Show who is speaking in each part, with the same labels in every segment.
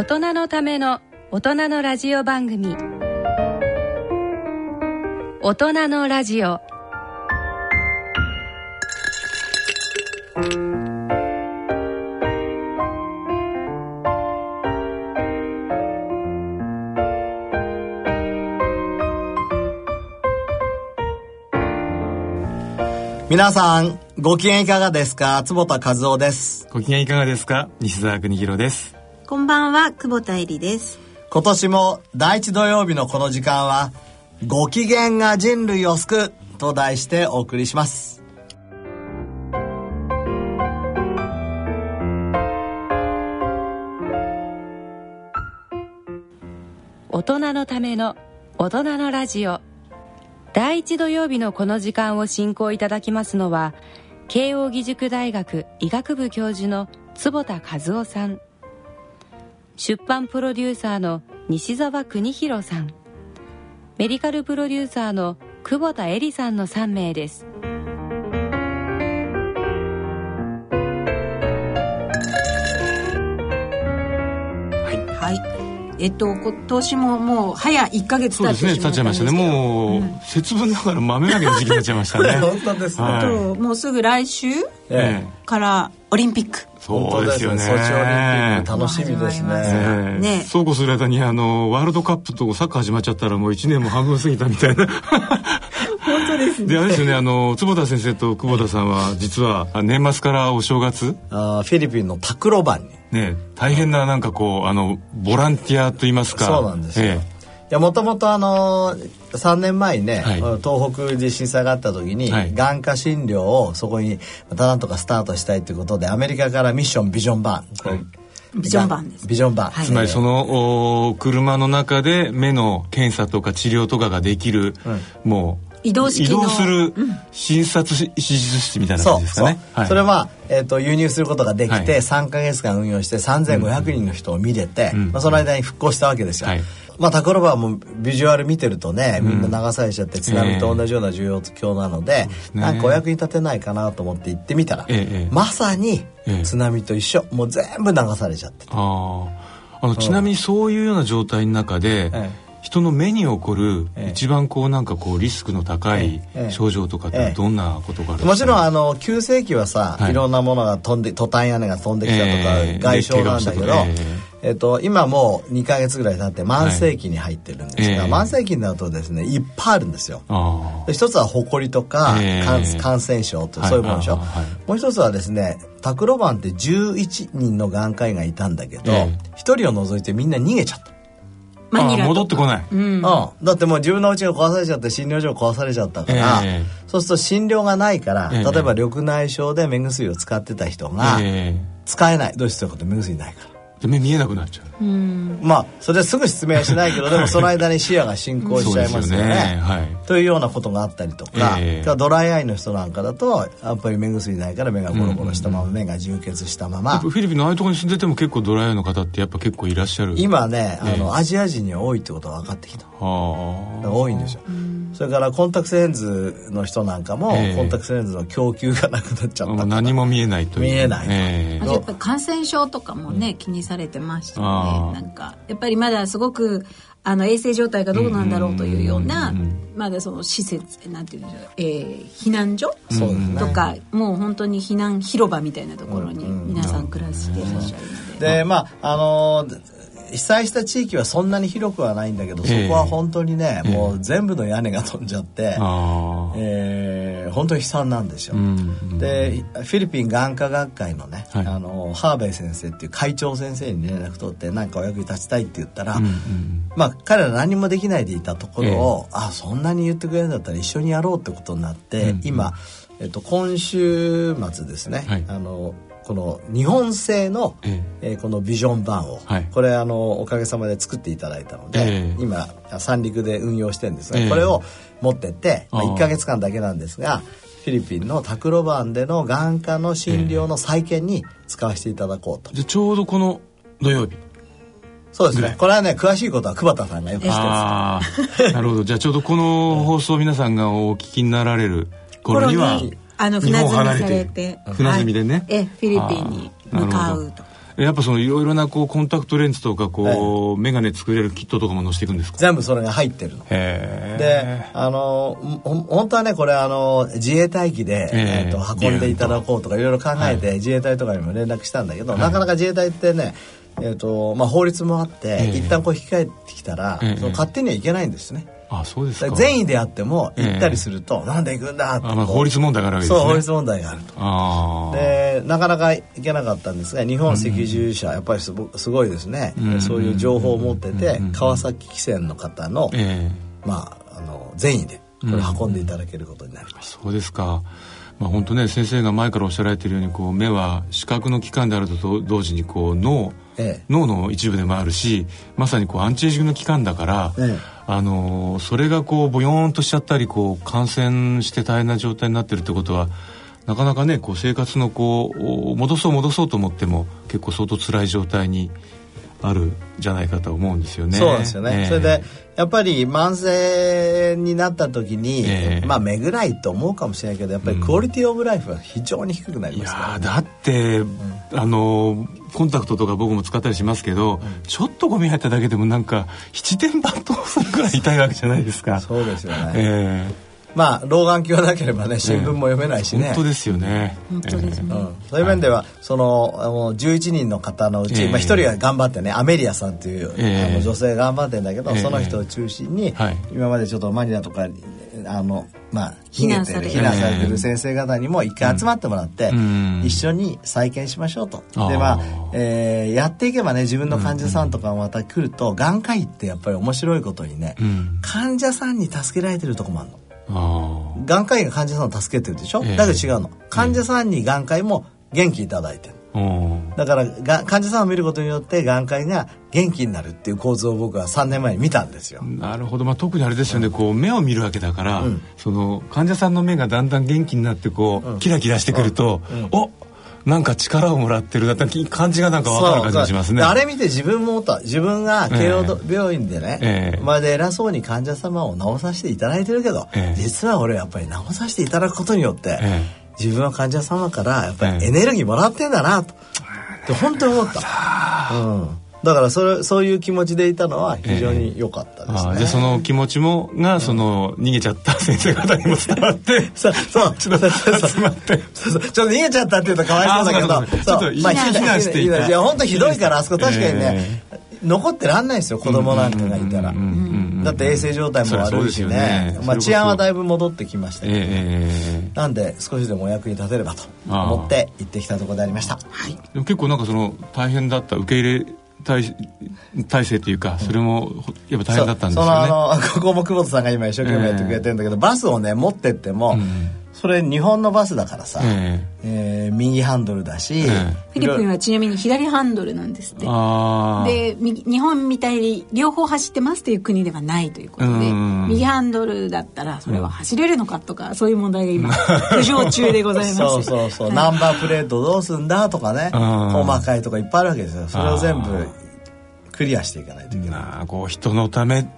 Speaker 1: 大人のための大人のラジオ番組大人のラジオ
Speaker 2: 皆さん、ご機嫌いかがですか？坪田和夫です。
Speaker 3: ご機嫌いかがですか？西澤邦弘です。
Speaker 4: こんばんは、久保田恵里です。
Speaker 2: 今年も第一土曜日のこの時間は、ご機嫌が人類を救うと題してお送りします。
Speaker 1: 大人のための大人のラジオ第一土曜日のこの時間を進行いただきますのは慶應義塾大学医学部教授の坪田和夫さん出版プロデューサーの西澤邦弘さんメディカルプロデューサーの久保田恵里さんの3名です
Speaker 4: はい。えっと、今年ももう早1ヶ月経って
Speaker 3: そうですね、経っちゃいましたね。もう、節分だから豆まきの時期になっちゃいましたね。
Speaker 2: 本当ですね。
Speaker 3: はい
Speaker 4: ともうすぐ来週
Speaker 2: ええ
Speaker 4: からオリンピック。
Speaker 3: そうですよね。
Speaker 2: ソチオリンピック楽しみですね。
Speaker 3: ええ
Speaker 4: ね
Speaker 3: そうこうする間にあのワールドカップとサッカー始まっちゃったらもう1年も半分過ぎたみたいな
Speaker 4: 本当です
Speaker 3: であれですよねあの坪田先生と久保田さんは実はあ年末からお正月？
Speaker 2: あーフィリピンのタクロバンに。
Speaker 3: ね大変ななんかこうあのボランティアといいますか
Speaker 2: そうなんですよ。
Speaker 3: え
Speaker 2: いやもともとあの3年前にね、
Speaker 3: はい。
Speaker 2: 東北地震災があった時に、
Speaker 3: はい。
Speaker 2: 眼科診療をそこにまたなんとかスタートしたいということでアメリカからミッションビジョンバン、
Speaker 3: はい。
Speaker 4: ビジョンバンです。
Speaker 2: ビジョンバン、
Speaker 4: はい。
Speaker 3: えつまりそのお車の中で目の検査とか治療とかができる、もう
Speaker 4: 移動式の
Speaker 3: 移動する診察し手術室みたいな感
Speaker 2: そうそう
Speaker 3: じですかね、はい。
Speaker 2: それは、えー、と輸入することができて、
Speaker 3: はい。
Speaker 2: 3か月間運用して3500人の人を見れて、
Speaker 3: ん。
Speaker 2: まあ、その間に復興したわけですよ。
Speaker 3: はい
Speaker 2: まあ、タコロバもビジュアル見てるとねみんな流されちゃって津波と同じような需要況なので、
Speaker 3: ね。
Speaker 2: なんかお役に立てないかなと思って行ってみたら、
Speaker 3: ええええ。
Speaker 2: まさに
Speaker 3: ええ。
Speaker 2: 津波と一緒。もう全部流されちゃってて、
Speaker 3: あー。あのちなみにそういうような状態の中で、
Speaker 2: ええ
Speaker 3: 人の目に起こる
Speaker 2: ええ。
Speaker 3: 一番こうなんかこうリスクの高い
Speaker 2: ええ。
Speaker 3: 症状とかって
Speaker 2: ええ。
Speaker 3: どんなことがあるんですか、
Speaker 2: もちろんあの急性期はさ、
Speaker 3: はい。
Speaker 2: い、ろんなものが飛んでトタン屋根が飛んできたとか、
Speaker 3: ええ。
Speaker 2: 外傷なんだけど、
Speaker 3: で怪我をしたとか
Speaker 2: えっと今もう2か月ぐらい経って慢性期に入ってるんですが、
Speaker 3: はいええ。
Speaker 2: 慢性期になるとですねいっぱいあるんですよ。一つはほこりとか、
Speaker 3: ええ。
Speaker 2: 感感染症と
Speaker 3: はい。
Speaker 2: そういうものでしょ、
Speaker 3: あはい。
Speaker 2: もう一つはですねタクロバンって11人の眼科医がいたんだけど
Speaker 3: え。
Speaker 2: 一、人を除いてみんな逃げちゃった。
Speaker 4: マニラ
Speaker 3: 戻ってこない、
Speaker 4: うん。
Speaker 2: うん、だってもう自分の家が壊されちゃって診療所が壊されちゃったから、
Speaker 3: ええ。
Speaker 2: そうすると診療がないから、
Speaker 3: ええ。
Speaker 2: 例えば緑内障で目薬を使ってた人が
Speaker 3: え
Speaker 2: 使えない、どうしてかって目薬ないから。
Speaker 3: 目見えなくなっちゃう。
Speaker 4: うん。
Speaker 2: まあそれはすぐ説明はしないけどでもその間に視野が進行しちゃいますよね。
Speaker 3: ね。はい。
Speaker 2: というようなことがあったりとか,、
Speaker 3: ええ。
Speaker 2: ドライアイの人なんかだとやっぱり目薬ないから目がゴロゴロしたまま、目が充血したまま。
Speaker 3: フィリピンのああいうところに住んでても結構ドライアイの方ってやっぱ結構いらっしゃる。
Speaker 2: 今ねあ
Speaker 3: ええ
Speaker 2: の、アジア人には多いってことが分かってきた。
Speaker 3: ああ
Speaker 2: 多いんですよ、それからコンタクトレンズの人なんかも、
Speaker 3: ええ。
Speaker 2: コンタクトレンズの供給がなくなっちゃった
Speaker 3: 何も見えないという
Speaker 2: 見えない
Speaker 3: ええ。
Speaker 4: あとやっぱり感染症とかもね、気にされてましたね。なんか、やっぱりまだすごく、あの、衛生状態がどうなんだろうというような、まだその施設、なんていうんでしょう、えー避難所
Speaker 2: ね。
Speaker 4: とか、もう本当に避難広場みたいなところに皆さん暮らしていらっしゃるので。
Speaker 2: でまああのー被災した地域はそんなに広くはないんだけど、
Speaker 3: ええ。
Speaker 2: そこは本当にね、もう全部の屋根が飛んじゃって、
Speaker 3: ああ
Speaker 2: えー本当に悲惨なんですよ。
Speaker 3: うん
Speaker 2: でフィリピン眼科学会のね、
Speaker 3: はい。
Speaker 2: あのハーベイ先生っていう会長先生に連絡取って何かお役に立ちたいって言ったら、
Speaker 3: うんうん。
Speaker 2: まあ彼ら何もできないでいたところを、あそんなに言ってくれるんだったら一緒にやろうってことになって、
Speaker 3: うんうん。
Speaker 2: 今、えっと、今週末ですね、
Speaker 3: はい。
Speaker 2: あのこの日本製の、
Speaker 3: え
Speaker 2: え。ーこのビジョン版を、
Speaker 3: はい。
Speaker 2: これあのおかげさまで作っていただいたので、
Speaker 3: ええ。
Speaker 2: 今三陸で運用してるんですが、
Speaker 3: ええ。
Speaker 2: これを持ってって、まあ、
Speaker 3: あー。
Speaker 2: 1か月間だけなんですがフィリピンのタクロバンでの眼科の診療の再建に使わせていただこうと、
Speaker 3: じゃあちょうどこの土曜日。
Speaker 2: そうですね。これはね詳しいことは久保田さんがよく知ってま
Speaker 3: ああなるほど。じゃあちょうどこの放送皆さんがお聞きになられる頃には
Speaker 4: あの
Speaker 3: 日
Speaker 4: 船積みさ
Speaker 3: れて。
Speaker 4: れて。
Speaker 3: 船積みでね。
Speaker 4: はい。えフィリピンに向かうと。
Speaker 3: やっぱそのいろいろなこうコンタクトレンズとかこう、メガネ作れるキットとかも載せていくんですか？
Speaker 2: 全部それが入ってるの。
Speaker 3: へ
Speaker 2: で、あの、本当はね、これあの、自衛隊機で、
Speaker 3: ええ。
Speaker 2: えっと運んでいただこうとかいろいろ考えて、自衛隊とかにも連絡したんだけど、なかなか自衛隊ってね、えっと、まあ法律もあって、
Speaker 3: ええ。
Speaker 2: 一旦こう引き返ってきたら、
Speaker 3: ええ。
Speaker 2: その勝手にはいけないんですね。
Speaker 3: あそうですか。
Speaker 2: 善意であっても行ったりすると、なんで行くんだって
Speaker 3: あまあ法律問題があるわけですね。
Speaker 2: そう法律問題があると。
Speaker 3: ああ
Speaker 2: でなかなか行けなかったんですが日本赤十字社、やっぱりすごすごいですね、
Speaker 3: うん
Speaker 2: そういう情報を持ってて、
Speaker 3: うん
Speaker 2: 川崎汽船の方の、
Speaker 3: ええ。
Speaker 2: まああの善意でこれ運んでいただけることになりました、
Speaker 3: そうですか。まあ、本当ね先生が前からおっしゃられているようにこう目は視覚の器官であるとと同時にこう脳、
Speaker 2: ええ。
Speaker 3: 脳の一部でもあるしまさにこうアンチエイジングの器官だから、
Speaker 2: ええ
Speaker 3: あのそれがこうボヨーンとしちゃったりこう感染して大変な状態になってるってことはなかなかねこう生活のこう戻そう戻そうと思っても結構相当辛い状態にあるんじゃないかと思うんですよね。
Speaker 2: そうなんですよね、
Speaker 3: ええ。
Speaker 2: それでやっぱり慢性になった時に、
Speaker 3: ええ。
Speaker 2: まあ目ぐらいと思うかもしれないけどやっぱりクオリティオブライフは非常に低くなり
Speaker 3: い
Speaker 2: ますから、
Speaker 3: やーだって、あのコンタクトとか僕も使ったりしますけど、ちょっとゴミ入っただけでもなんか七点抜刀するくらい痛いわけじゃないですか。
Speaker 2: そうですよね、
Speaker 3: ええ
Speaker 2: まあ老眼鏡がなければね新聞も読めないしね、
Speaker 3: 本当ですよね。
Speaker 4: 本当ですね、
Speaker 2: うん、そういう面ではそのあの11人の方のうち、
Speaker 3: ええ。
Speaker 2: まあ、1人は頑張ってねアメリアさんという、
Speaker 3: ええ。
Speaker 2: あの女性が頑張ってんだけど、
Speaker 3: ええ。
Speaker 2: その人を中心に、
Speaker 3: はい。
Speaker 2: 今までちょっとマニラとかにあの、まあ、
Speaker 4: 避難されて
Speaker 2: 避難されてる先生方にも一回集まってもらって、
Speaker 3: うん。
Speaker 2: 一緒に再建しましょうと。でまあ、えーやっていけばね自分の患者さんとかまた来ると、眼科医ってやっぱり面白いことにね、
Speaker 3: うん。
Speaker 2: 患者さんに助けられてるとこもあるの。
Speaker 3: あ
Speaker 2: 眼科医が患者さんを助けてるでしょ、
Speaker 3: ええ。
Speaker 2: だけど違うの。患者さんに眼科医も元気いただいてる。だからが患者さんを見ることによって眼科医が元気になるっていう構図を僕は3年前に見たんですよ、
Speaker 3: なるほど、まあ、特にあれですよね、こう目を見るわけだから、
Speaker 2: うん。
Speaker 3: その患者さんの目がだんだん元気になってこう、キラキラしてくると、おなんか力をもらってるだった感じがなんか分かる感じがしますね。
Speaker 2: あれ見て自分も思った。自分が慶応病院でね、
Speaker 3: ええ。
Speaker 2: まるで偉そうに患者様を治させていただいてるけど、
Speaker 3: ええ。
Speaker 2: 実は俺やっぱり治させていただくことによって、
Speaker 3: え
Speaker 2: 自分は患者様からやっぱり
Speaker 3: ええ。
Speaker 2: エネルギーもらってんだなと、って本当に思った、うん、だからそれそういう気持ちでいたのは非常に良かったですね、
Speaker 3: ああじゃあその気持ちもがその逃げちゃった先生方にも伝わって
Speaker 2: そうそう
Speaker 3: ちょっと集まって
Speaker 2: そうそうちょっと逃げちゃったっていうとかわいそうだけど
Speaker 3: あそうかそうか。ちょっと
Speaker 2: まあ
Speaker 3: 避難していた。
Speaker 2: いや本当ひどいからあそこ確かにね、残ってらんないですよ子供なんかがいたら。だって衛生状態も悪いしね。
Speaker 3: ね。
Speaker 2: まあ治安はだいぶ戻ってきました
Speaker 3: ええ
Speaker 2: けど、
Speaker 3: ええ
Speaker 2: なんで少しでもお役に立てればと思って行ってきたところでありました。
Speaker 3: でも結構なんかその大変だった受け入れ体体制というかそれもやっぱ大変だったんです
Speaker 2: そその
Speaker 3: よね。
Speaker 2: あのここも久保田さんが今一生懸命やってくれてるんだけど、バスをね持ってっても、
Speaker 3: ん
Speaker 2: それ日本のバスだからさ、
Speaker 3: え
Speaker 2: え。ー右ハンドルだし、
Speaker 3: え
Speaker 4: フィリピンはちなみに左ハンドルなんですって。で右日本みたいに両方走ってますという国ではないということで
Speaker 3: うん。
Speaker 4: 右ハンドルだったらそれは走れるのかとかそういう問題が今 浮上中でございます。
Speaker 2: そうそうそう、ナンバープレートどうすんだとかね、
Speaker 3: うん。
Speaker 2: 細かいとかいっぱいあるわけですよ。それを全部クリアしていかないといけない、
Speaker 3: なあこう人のため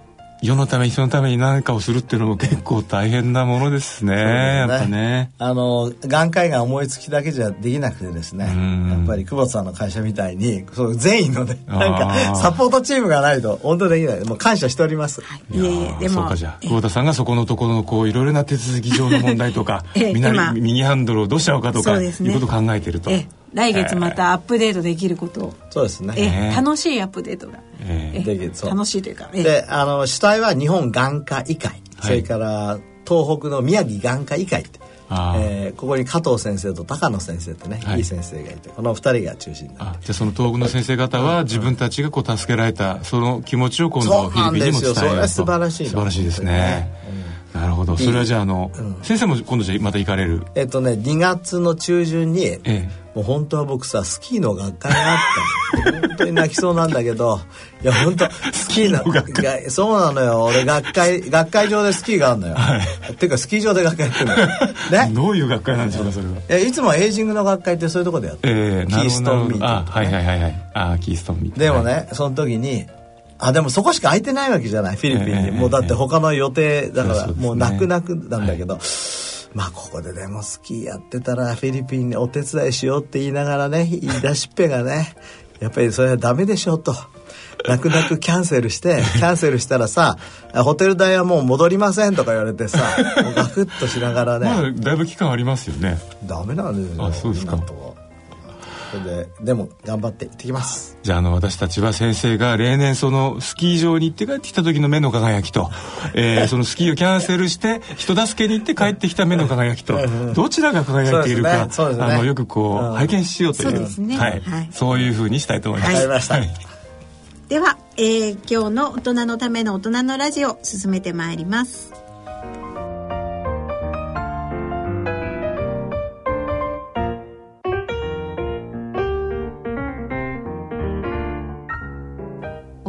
Speaker 3: 世のため人のために何かをするっていうのも結構大変なものですねやっぱね。
Speaker 2: あの眼科医が思いつきだけじゃできなくてですね。
Speaker 3: うん。
Speaker 2: やっぱり久保田さんの会社みたいにそう全員のねなんかサポートチームがないと本当できない。もう感謝しております、
Speaker 4: い。えいえでも
Speaker 3: そうかじゃあ久保田さんがそこのところのこういろいろな手続き上の問題とか
Speaker 4: ええ
Speaker 3: みんな
Speaker 4: 今
Speaker 3: 右ハンドルをどうしちゃおうかとかい
Speaker 4: そう
Speaker 3: ことを考えてると。
Speaker 4: え来月またアップデートできること。を
Speaker 2: そうですね。
Speaker 4: 楽しいアップデートが。楽しいというかえ
Speaker 2: であの主体は日本眼科医会、
Speaker 3: はい。
Speaker 2: それから東北の宮城眼科医会って。えーここに加藤先生と高野先生ってね、
Speaker 3: はい。
Speaker 2: い、い先生がいてこの二人が中心にな
Speaker 3: あ
Speaker 2: って。
Speaker 3: じゃあその東北の先生方は自分たちがこう助けられたその気持ちを今度フィリピンにも伝えようと。
Speaker 2: そうなんですよそれは素晴らしいの。
Speaker 3: 素晴らしいですね、なるほど。それはじゃああの、先生も今度じゃあまた行かれる？
Speaker 2: えっとね2月の中旬に、
Speaker 3: ええ。
Speaker 2: もう本当は僕さスキーの学会があったの。本当に泣きそうなんだけどいや本当スキーのがそうなのよ。俺学会 学会場でスキーがあるのよ、ってい。うかスキー場で学会やってるのよ。ね？
Speaker 3: どういう学会なんでしょうかそれは？
Speaker 2: えいつもエイジングの学会ってそういうとこでやってる、
Speaker 3: ええ
Speaker 2: キーストンミーティングと
Speaker 3: あ
Speaker 2: かね。
Speaker 3: はいはいはいはい。あキーストンミーティング
Speaker 2: でもね、その時に、あ、でもそこしか空いてないわけじゃない、フィリピンに。
Speaker 3: ええ。
Speaker 2: もうだって他の予定、だからもう泣く泣くなんだけど、まあここででもスキーやってたらフィリピンにお手伝いしようって言いながらね、言い出しっぺがね、やっぱりそれはダメでしょと。泣く泣くキャンセルしてキャンセルしたらさホテル代はもう戻りませんとか言われてさ ガクッとしながらね、ま
Speaker 3: あ、だいぶ期間ありますよね。
Speaker 2: ダメなんですよ
Speaker 3: あそうですか
Speaker 2: それででも頑張って行ってきます。
Speaker 3: じゃああの私たちは先生が例年そのスキー場に行って帰ってきた時の目の輝きと、えー、そのスキーをキャンセルして人助けに行って帰ってきた目の輝きと どちらが輝いているか、ね。ね、あのよくこう、拝見しようという
Speaker 4: そうですね、
Speaker 3: はい、はい、そういうふうにしたいと思います。
Speaker 2: はい、
Speaker 4: では、えー、今日の大人のための大人のラジオ進めてまいります。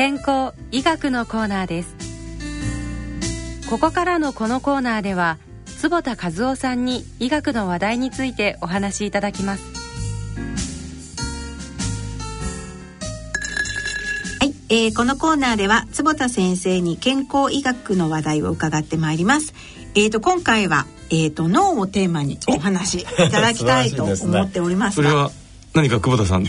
Speaker 1: 健康医学のコーナーです。ここからのこのコーナーでは坪田和夫さんに医学の話題についてお話しいただきます。
Speaker 4: はい、えー、このコーナーでは坪田先生に健康医学の話題を伺ってまいります。えーと今回はえーと脳をテーマにお話いただきたいと思っております
Speaker 3: それは何か久保田さん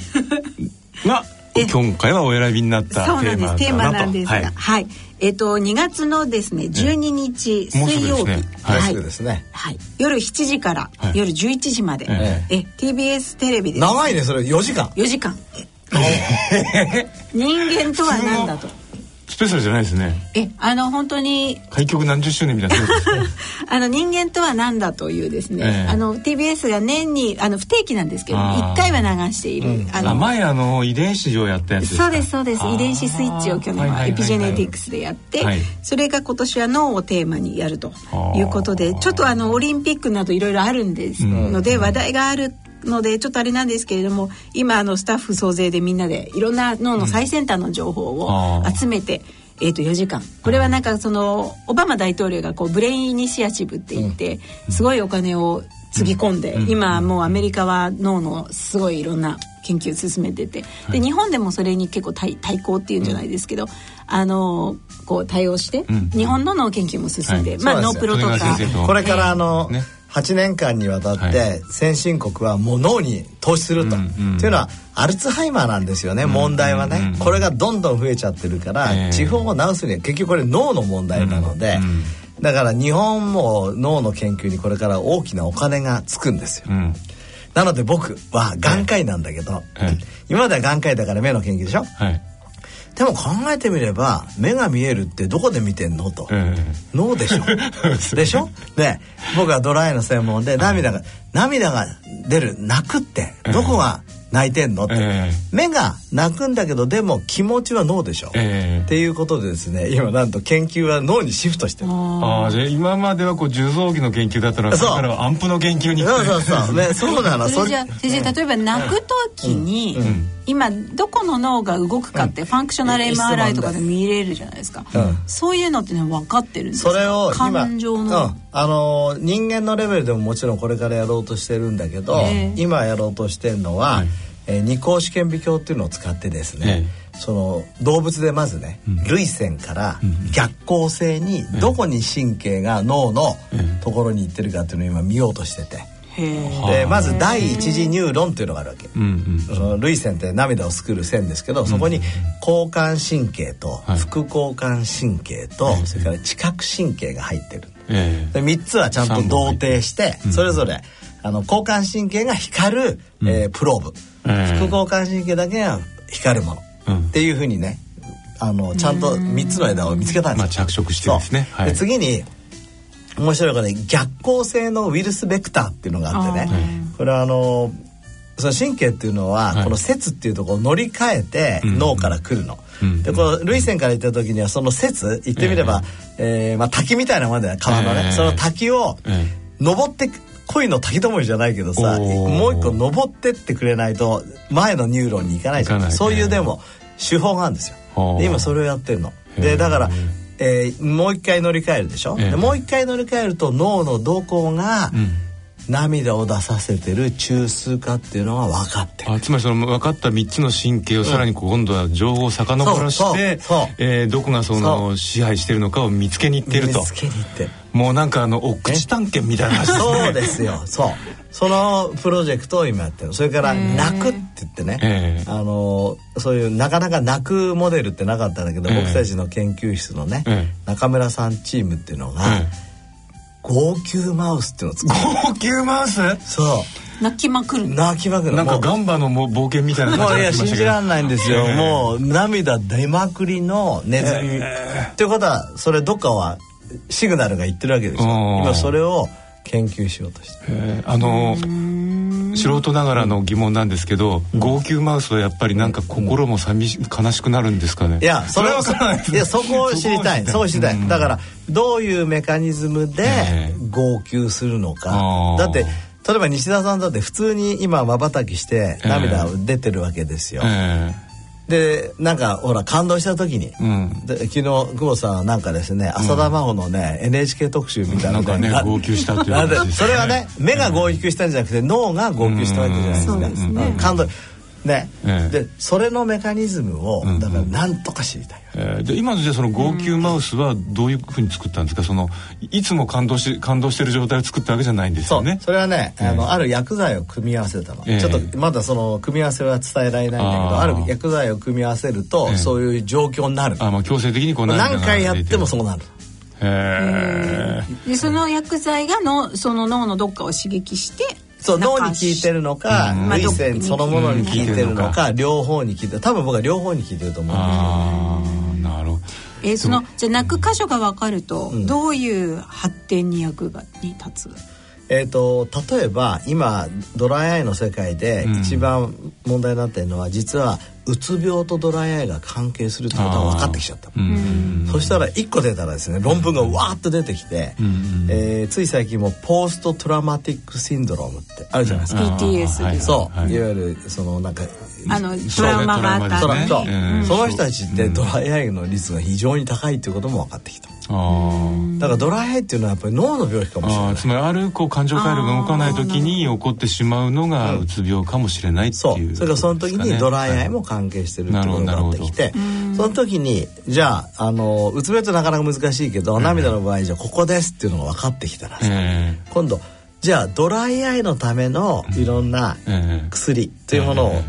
Speaker 3: が今回はお選びになった
Speaker 4: そうなんです。テーマなんですが、はい、はい、えっ、ー、と2月のですね12日水曜日、ね、
Speaker 2: はい、ですね、
Speaker 4: はい、夜7時から夜11時まで、はい、え TBS テレビで
Speaker 2: 長いねそれ。4時間。
Speaker 4: 4時間。人間とは何だと
Speaker 3: スペシャルじゃないですね。
Speaker 4: えあの本当に。
Speaker 3: 開局何十周年みたいな。
Speaker 4: あの人間とは何だというですね、えー、あの TBS が年にあの不定期なんですけど1回は流している、うん、
Speaker 3: あの。前あの遺伝子上やったやつ
Speaker 4: そうですそうです。遺伝子スイッチを去年はエピジェネティクスでやって、はい、それが今年は脳をテーマにやるということでちょっとあのオリンピックなどいろいろあるんですので、話題があるのでちょっとあれなんですけれども今あのスタッフ総勢でみんなでいろんな脳の最先端の情報を集めて、えー、と4時間。これはなんかそのオバマ大統領がこうブレインイニシアチブって言って、すごいお金をつぎ込んで、今もうアメリカは脳のすごいいろんな研究進めててで日本でもそれに結構対対抗っていうんじゃないですけど、あのこう対応して、日本の脳研究も進んで、まあ脳プロとか。
Speaker 2: これからあの、ね8年間にわたって先進国はもう脳に投資すると、はい、っていうのはアルツハイマーなんですよね、問題はね、これがどんどん増えちゃってるから、地方を治すには結局これ脳の問題なので、だから日本も脳の研究にこれから大きなお金がつくんですよ、なので僕は眼科医なんだけど、今までは眼科医だから目の研究でしょ、はいでも考えてみれば目が見えるってどこで見てんのと、えー、脳でしょ。でしょ？で僕はドライの専門で涙が、はい、涙が出る泣くってどこが泣いてんのって、えー、目が泣くんだけどでも気持ちは脳でしょ、えー、っていうことでですね今なんと研究は脳にシフトしてる。
Speaker 3: ああじゃあ今まではこう重臓器の研究だったらそからアンプの研究に
Speaker 2: そうそうそう、ね、そうなの。
Speaker 4: それじゃ先生例えば泣く時に、うん。うん。今どこの脳が動くかってファンクショナル MRI とかで見れるじゃないですか、うん、そういうのってね分かってるんです
Speaker 2: それを
Speaker 4: 感情の、うん、
Speaker 2: あの人間のレベルでももちろんこれからやろうとしてるんだけど、今やろうとしてるのは、はいえー、二項試験微鏡っていうのを使ってですね、えー、その動物でまずね、うん、涙腺から逆行性にどこに神経が脳のところに行ってるかっていうのを今見ようとしてて。でまず第一次ニューロンっていうのがあるわけ、うんうん、その涙腺って涙を作る線ですけどそこに交感神経と副交感神経と、はい、それから知覚神経が入ってる、えー、で3つはちゃんと同定してそれぞれあの交感神経が光る、えー、プローブ、えー、副交感神経だけが光るもの、うん、っていうふうにねあのちゃんと3つの枝を見つけたんです
Speaker 3: よ、まあ、着色してですね、
Speaker 2: はい、で次に面白いのがね逆行性のウイルスベクターっていうのがあってね。これはあのその神経っていうのは、この節っていうところを乗り換えて脳から来るの。でこの涙腺から行った時にはその節言ってみれば、ええまあ、滝みたいなもんだよ。川のね、その滝を登って恋の滝ともりじゃないけどさもう一個登ってってくれないと前のニューロンに行かないじゃん。そういうでも手法があるんですよ。で今それをやってるの。でだからえー、もう一回乗り換えるでしょ、えー、でもう一回乗り換えると脳のどこが、涙を出させてる中枢かっていうのが分かって
Speaker 3: あつまりその分かった3つの神経をさらにこう今度は情報を遡らして、えー、どこがその支配してるのかを見つけに行ってると。
Speaker 2: 見つけに行って。
Speaker 3: もうなんかあのお口探検みたいな、ね、
Speaker 2: そうですよ。そう。そのプロジェクトを今やってる。それから泣くって言ってね、えー、あのそういうなかなか泣くモデルってなかったんだけど、えー、僕たちの研究室のね、えー、中村さんチームっていうのが、号泣マウスっていうのを作
Speaker 3: 号泣マウス？
Speaker 2: そう。
Speaker 4: 泣きまくる。
Speaker 2: 泣きまくる。
Speaker 3: なんかガンバのも冒険みたいな
Speaker 2: もういや信じられないんですよ、もう涙出まくりのネズミ、えー、っていうことはそれどっかはシグナルが言ってるわけですよ。今それを研究しようとして。
Speaker 3: あの素人ながらの疑問なんですけど、うん、号泣マウスはやっぱりなんか心も寂し、悲しくなるんですかね？
Speaker 2: いやそれはそいやそこを知りたい。そこを知りたい、だからどういうメカニズムで号泣するのか、だって例えば西田さんだって普通に今まばたきして涙出てるわけですよ、えーでなんかほら感動した時に、うん、で昨日久保さんなんかですね浅田真帆のね、うん、NHK 特集みたいな。
Speaker 3: のね号泣したってい
Speaker 2: う それはね目が号泣したんじゃなくて脳が号泣したわけじゃないですか、うん。ね、感動ね、えでそれのメカニズムをだからなんとか知りたい、
Speaker 3: うんうん、え。ー、で今のじゃその号泣マウスはどういうふうに作ったんですか？そのいつも感動し感動してる状態を作ったわけじゃないんですよね。
Speaker 2: それはね、えー、あのある薬剤を組み合わせたの、えー、ちょっとまだその組み合わせは伝えられないんだけどある薬剤を組み合わせると、そういう状況になる。
Speaker 3: あ、まあ、強制的にこう
Speaker 2: 何回やってもそうなる。
Speaker 4: へえでその薬剤がのその脳のどっかを刺激して
Speaker 2: そう脳に効いてるのか涙腺そのものに効いてるのか両方に効いてる。多分僕は両方に効いてると思うん
Speaker 3: ですよ、ね、なるほど。
Speaker 4: えー、そのじゃ泣く箇所が分かると、どういう発展に役がに立つ？
Speaker 2: えーと、例えば今ドライアイの世界で一番問題になっているのは、実はうつ病とドライアイが関係するってことが分かってきちゃった、そしたら1個出たらですね論文がわーっと出てきて、えー、つい最近もポーストトラマティックシンドロームって。あるじゃないですか、
Speaker 4: PTS
Speaker 2: そう、い、わゆるそのなんか
Speaker 4: あのトラウマがあった。
Speaker 2: ね、そう、その人たちってドライアイの率が非常に高いっていうことも分かってきた、だからドライアイっていうのはやっぱり脳の病気かもしれない。
Speaker 3: つまりあるこう感情回路が動かない時に起こってしまうのがうつ病かもしれないっていう、
Speaker 2: そう。それからその時にドライアイも関係してるってことになってきて、その時にじゃああのうつ病ってなかなか難しいけど、涙の場合じゃここですっていうのが分かってきたらさ、今度じゃあドライアイのためのいろんな薬というものを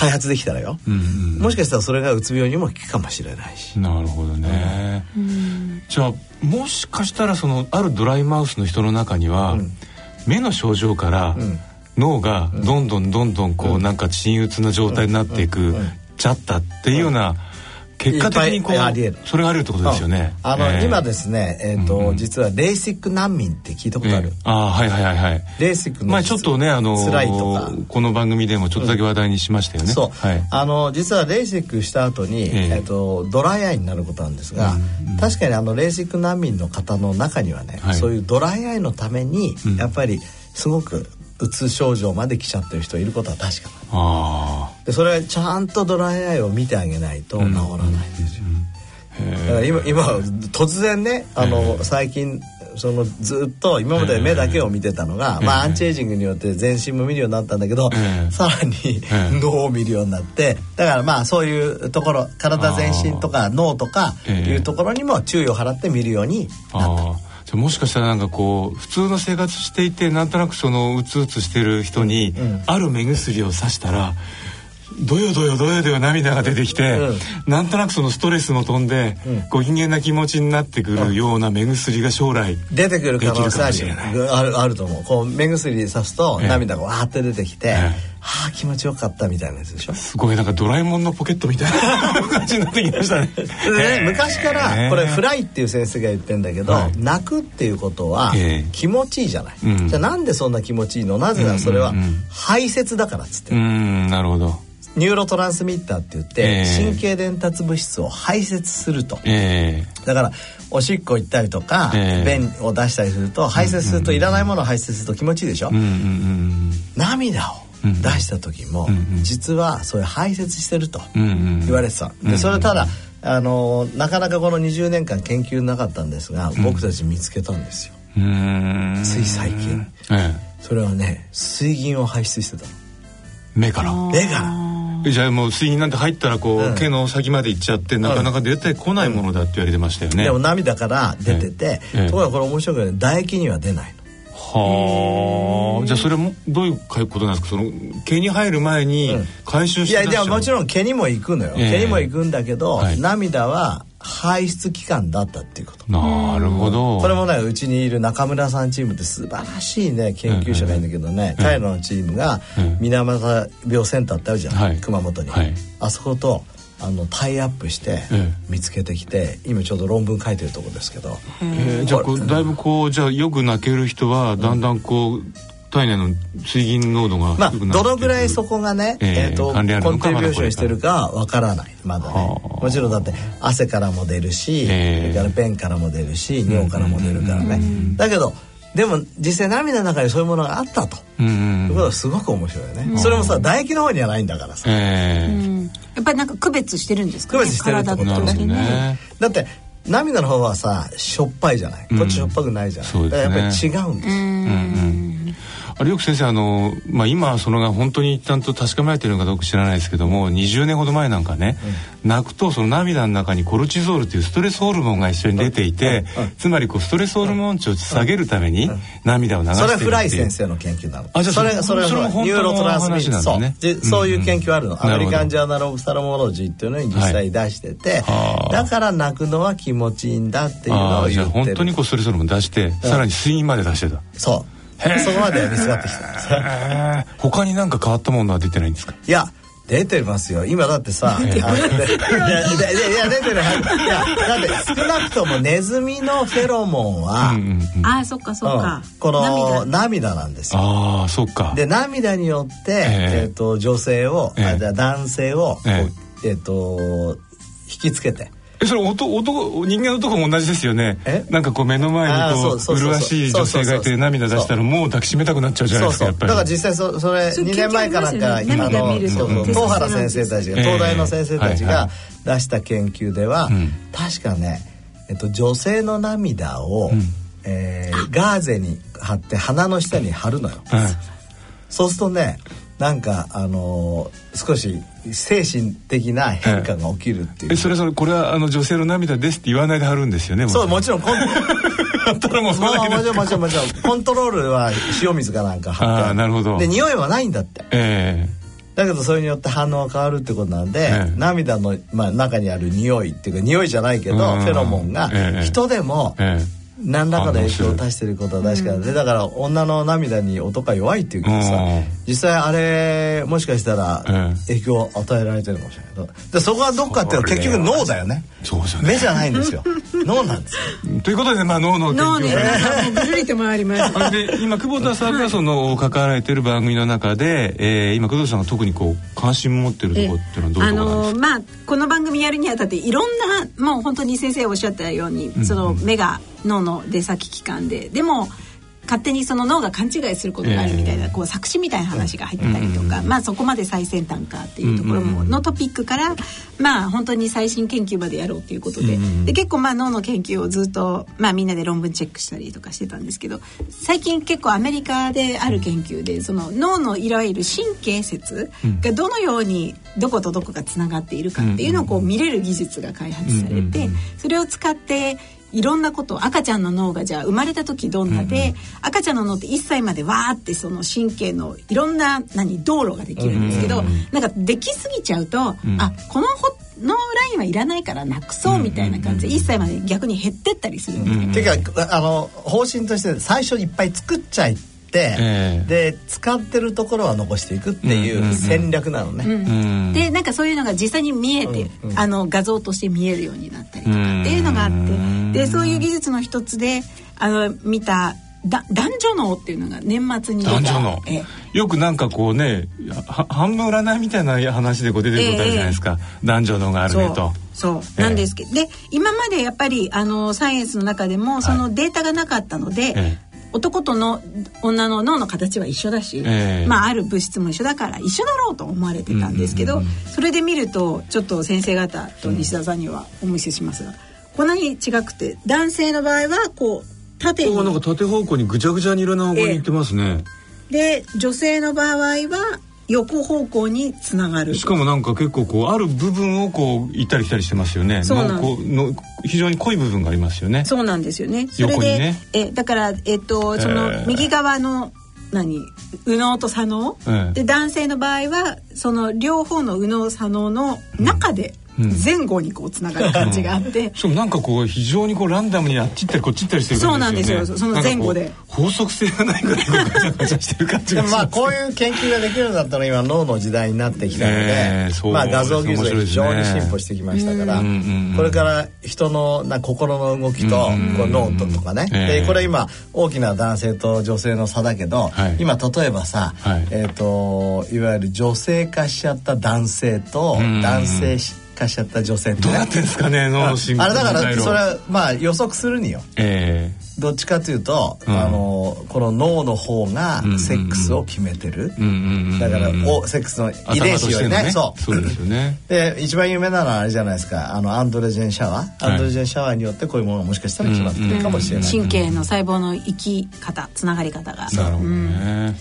Speaker 2: 開発できたらよ、うん。うん、もしかしたらそれがうつ病にも効くかもしれないし。
Speaker 3: なるほどね、うん、じゃあもしかしたらそのあるドライマウスの人の中には、うん、目の症状から、脳がどんどんどんどんこう、なんか鎮鬱な状態になっていく、ちゃったっていうような、結果的にこうそれがあるってことですよね。
Speaker 2: あの、えー、今ですね、えっ、ー、と、うん、実はレーシック難民って聞いたことある。
Speaker 3: えー、あはいはいはいはい。
Speaker 2: レーシックの
Speaker 3: まあちょっとねあの辛いとか。この番組でもちょっとだけ話題にしましたよね。うん、
Speaker 2: そう。はい、あの実はレーシックした後に、えー、えー、とドライアイになることなんですが、うん、確かにあのレーシック難民の方の中にはね、はい、そういうドライアイのためにやっぱりすごくうつ症状まで来ちゃってる人いることは確かなでそれはちゃんとドライアイを見てあげないと治らないんですよ、だから今今突然ねあの最近そのずっと今まで目だけを見てたのが、まあアンチエイジングによって全身も見るようになったんだけど、さらに脳を見るようになってだからまあそういうところ体全身とか脳とかいうところにも注意を払って見るようになった。
Speaker 3: もしかしたらなんかこう普通の生活していてなんとなくそのうつうつしてる人に、ある目薬をさしたらどよどよどよどよ涙が出てきて、うん、なんとなくそのストレスも飛んで、うん、ご機嫌な気持ちになってくるような目薬が将来
Speaker 2: 出てくる可能性あるあると思う。こう目薬さすと涙がわーって出てきて、ええはあ気持ちよかったみたいなやつでしょ？
Speaker 3: すごいなんかドラえもんのポケットみたいな 感じになってきましたね。
Speaker 2: ね昔からこれフライっていう先生が言ってんだけど、泣くっていうことは気持ちいいじゃない、じゃあなんでそんな気持ちいいの？なぜならそれは排泄だからっつって。
Speaker 3: うんなるほど
Speaker 2: ニューロトランスミッターって言って、神経伝達物質を排泄すると、えー、だからおしっこ行ったりとか、えー、便を出したりすると排泄すると、いらないものを排泄すると気持ちいいでしょ、うんうんうん、涙を出した時も、うんうん、実はそういう排泄してると言われてた、でそれただあのなかなかこの20年間研究なかったんですが、僕たち見つけたんですよ。つい最近、えー、それはね水銀を排出してたの。
Speaker 3: 目から。
Speaker 2: 目から
Speaker 3: じゃあもう水銀なんて入ったらこう、うん、毛の先まで行っちゃってなかなか出てこないものだって言われてましたよね、
Speaker 2: でも涙から出てて、ええ、ところがこれ面白くて唾液には出ないの。
Speaker 3: はあ。じゃあそれもどういうことなんですか？その毛に入る前に回収して、
Speaker 2: うん、いやいやもちろん毛にも行くのよ、えー、毛にも行くんだけど、はい、涙は排出期間だったっていうこと。
Speaker 3: なるほど。
Speaker 2: これもねうちにいる中村さんチームって素晴らしいね研究者がいるんだけどね、彼らのチームが水俣病センターってあるじゃん、はい、熊本に、はい、あそことあのタイアップして見つけてきて、今ちょうど論文書いてるとこですけど、
Speaker 3: えー、じゃあだいぶこうじゃあよく泣ける人はだんだんこう、体内の水銀濃度が
Speaker 2: まあどのぐらいそこがね、えー、えー、と根底病床にしてるかわからない。まだね。もちろんだって汗からも出るし、えー、それから便からも出るし尿からも出るからね。だけどでも実際涙の中にそういうものがあったと、うんいうことはすごく面白いよね、それもさ唾液の方にはないんだからさ、え
Speaker 4: ー、やっぱりなんか区別してるんですか、
Speaker 2: ね、区別してるってこと。ね。だって涙の方はさしょっぱいじゃない？こっちしょっぱくないじゃない、うん、だからやっぱり違うんですよ、うんうん
Speaker 3: あれよく先生あの、まあ、今そのが本当にちゃんと確かめられてるのかどうか知らないですけども20年ほど前なんかね、うん、泣くとその涙の中にコルチゾールというストレスホルモンが一緒に出ていて、うん、つまりこうストレスホルモン値を下げるために涙を流してる
Speaker 2: それフライ先生の研究なの。あじゃそれそれそれニューロトランスミッターそう,、ね、そういう研究あるの、アメリカンジャーナル・オブ・サロモロジーっていうのに実際出してて、はい、だから泣くのは気持ちいいんだっていうのを言ってる。じゃあ
Speaker 3: 本当にこうストレスホルモン出して、さらに睡眠まで出してた。
Speaker 2: そうそこまで見つかってきた
Speaker 3: 他に何か変わったものは出てないんですか？
Speaker 2: いや出てますよ。今だってさい。やいや出てるいやだって少なくともネズミのフェロモンは、
Speaker 4: あそっかそっか、
Speaker 2: この涙。なんですよ。
Speaker 3: あそっか。
Speaker 2: で涙によって、えっと女性を、えー、男性を、えっと引きつけて
Speaker 3: えそれ男男人間のとこも同じですよね。なんかこう目の前にこう麗しい女性がいて涙出したらもう抱きしめたくなっちゃうじゃないですかやっぱり。
Speaker 2: だから実際そそれ2年前かなんかあの東原先生たちが東大の先生たちが出した研究では確かねえっと女性の涙をえガーゼに貼って鼻の下に貼るのよ。そうするとねなんかあの少し精神的な変化が起きるっていう、
Speaker 3: えそれそれこれはあの女性の涙ですって言わないで貼るんですよね
Speaker 2: そうもちろん。コン
Speaker 3: たらもうそ
Speaker 2: もちろんもちろんもちろんコントロールは塩水かなんか貼って。
Speaker 3: あなるほど。
Speaker 2: で匂いはないんだって。ええ。ー、だけどそれによって反応が変わるってことなんで、えー、涙の、まあ、中にある匂いっていうか匂いじゃないけどフェロモンが人でも、えー何らかの影響を出してることは確かで、だから女の涙に男が弱いっていうけどさ、実際あれもしかしたら影響を与えられてるかもしれない。でそこはどっかっていうのは結局脳だよね。そうですよね目じゃないんですよ。脳なんですよ。
Speaker 3: ということでまあ脳の研
Speaker 4: 究がぐるりと回ります。
Speaker 3: で今久保田さんがその関わられてる番組の中で、えー、今久保田さんが特にこう関心持ってるところっていうのはどういうところなんですか、
Speaker 4: まあこの番組やるにあたっていろんなもう本当に先生おっしゃったように、その目が脳の出先機関で。でも勝手にその脳が勘違いすることがあるみたいな、えー、こう作詞みたいな話が入ってたりとか、うん、まあそこまで最先端かっていうところも、のトピックからまあ本当に最新研究までやろうということで。うん、で結構まあ脳の研究をずっとまあみんなで論文チェックしたりとかしてたんですけど最近結構アメリカである研究でその脳のいわゆる神経節がどのようにどことどこがつながっているかっていうのをこう見れる技術が開発されてそれを使っていろんなこと赤ちゃんの脳がじゃあ生まれた時どんなで、うんうん、赤ちゃんの脳って1歳までわーってその神経のいろんな何道路ができるんですけど、うんうん、なんかできすぎちゃうと、うん、あこのほのラインはいらないからなくそうみたいな感じで1歳まで逆に減ってったりするんで。すよ、うんうん、て
Speaker 2: いうかあの方針として最初いっぱい作っちゃい、えー、で使ってるところは残していくっていう戦略なのね。
Speaker 4: うんうん、でなんかそういうのが実際に見えて、うんうん、あの画像として見えるようになったりとかっていうのがあってでそういう技術の一つであの見ただ男女脳っていうのが年末に男女
Speaker 3: 脳。よくなんかこうね半分占いみたいな話でこう出てくるじゃないですか、えー、男女脳があるねと。
Speaker 4: そう。なんですけど、えー、で今までやっぱりあのサイエンスの中でもそのデータがなかったので、はいえ。ー男との女の脳の形は一緒だし、えー、まあ、ある物質も一緒だから一緒だろうと思われてたんですけど、それで見るとちょっと先生方と西田さんにはお見せしますがこんなに違くて男性の場合はこう縦に。
Speaker 3: なんか縦方向にぐちゃぐちゃにいろんな方向に行ってますね。
Speaker 4: えー、で女性の場合は横方向につながる。
Speaker 3: しかもなんか結構こうある部分をこう行ったり来たりしてますよね。そうなんの非常に濃い部分がありますよね。
Speaker 4: そうなんですよね。それで、ね、えだからえっとその右側の何？右脳と左脳、えー、で男性の場合はその両方の右脳左脳の中で前後にこうつながる感じがあって、
Speaker 3: そうなんかこう非常にこうランダムにあっち行ったりこっち行ったりしてる
Speaker 4: そうなんですよ。その前後で。
Speaker 3: 法則性がないぐらいガチャガチャしてる感じが
Speaker 2: まあこういう研究ができるんだったら今脳の時代になってきたので、えー、まあ画像技術が非常に進歩してきましたから、これから人のな心の動きとこう脳ととかね、でこれ今大きな男性と女性の差だけど、はい、今例えばさ、はい、えっ、ー、といわゆる女性化しちゃった男性と男性化しちゃった女性って、
Speaker 3: ね、どうなってんですかね脳の進
Speaker 2: 行あれだからそれはまあ予測するによ、えー、どっちかというと、うん、あのこの脳の方がセックスを決めてる、だからおセックスの遺伝子よりねね
Speaker 3: そう。そうですよね。
Speaker 2: で一番有名なのはあれじゃないですか。あのアンドレジェンシャワー、アンドレジェンシャワーによってこういうものがもしかしたら決まってるかもしれない、
Speaker 4: 神経の細胞の生き方つながり方が
Speaker 3: なるほどね、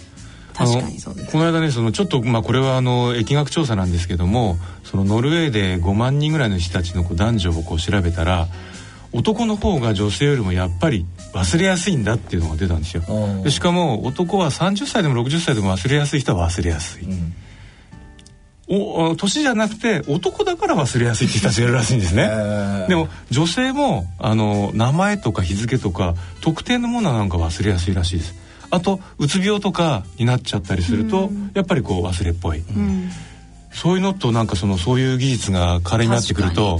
Speaker 3: 確かにそうです。この間ねそのちょっとまあこれはあの疫学調査なんですけどもそのノルウェーで5万人ぐらいの人たちのこう男女をこう調べたら男の方が女性よりもやっぱり忘れやすいんだっていうのが出たんですよ。でしかも男は30歳でも60歳でも忘れやすい人は忘れやすい、うん。お年じゃなくて男だから忘れやすいって人たちがいるらしいんですね、でも女性もあの名前とか日付とか特定のものなんか忘れやすいらしいですあとうつ病とかになっちゃったりすると、うん、やっぱりこう忘れっぽい、うん、そういうのとなんかそのそういう技術が彼になってくると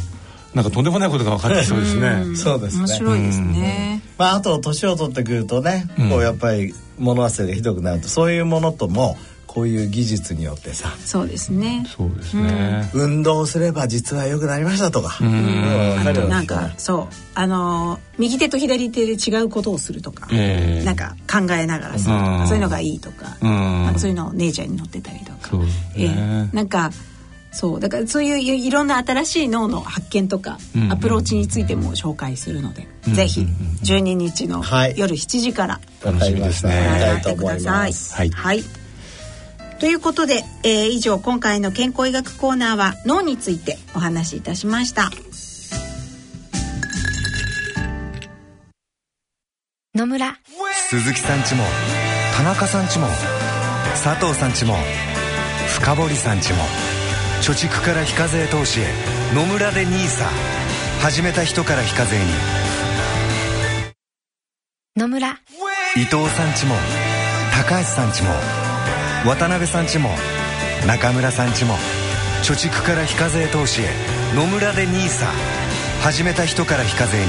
Speaker 3: なんかとんでもないことが分かってきそうですね。
Speaker 2: そうですね。
Speaker 4: 面白いですね。
Speaker 2: まああと年を取ってくるとね、こうやっぱり物忘れがひどくなるとそういうものともこういう技術によってさ。
Speaker 4: そうですね。
Speaker 3: そうですね、
Speaker 2: うん、運動すれば実は良くなりましたとか。うん。
Speaker 4: あとなんかそう。あの右手と左手で違うことをするとか、えー、なんか考えながらさそういうのがいいとかなんかそういうのをネイチャーに載ってたりとか、ね。えー、なんかそう。だからそういういろんな新しい脳の発見とか、アプローチについても紹介するので、うん、ぜひ12日の夜7時から
Speaker 3: 楽しみですね。
Speaker 4: ご覧になってください。はい、はいということで、えー、以上今回の健康医学コーナーは脳についてお話しいたしました。
Speaker 5: 野村。
Speaker 6: 鈴木さんちも田中さんちも佐藤さんちも深堀さんちも貯蓄から非課税投資へ野村で NISA 始めた人から非課税に。
Speaker 5: 野村。
Speaker 6: 伊藤さんちも高橋さんちも渡辺さんちも中村さんちも貯蓄から非課税投資へ野村で NISA 始めた人から非課税に。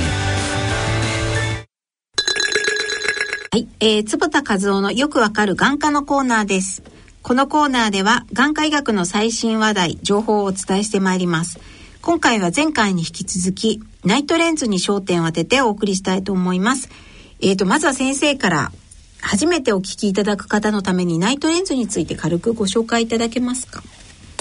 Speaker 4: はい、えー、坪田和夫のよくわかる眼科のコーナーです。このコーナーでは眼科医学の最新話題情報をお伝えしてまいります。今回は前回に引き続きナイトレンズに焦点を当ててお送りしたいと思います。えーとまずは先生から初めてお聞きいただく方のためにナイトレンズについて軽くご紹介いただけますか？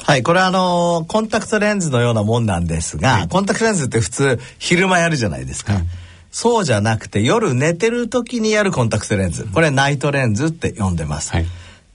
Speaker 2: はい、これはあのー、コンタクトレンズのようなもんなんですが、はい、コンタクトレンズって普通昼間やるじゃないですか。はい、そうじゃなくて夜寝てる時にやるコンタクトレンズ。これナイトレンズって呼んでます。はい、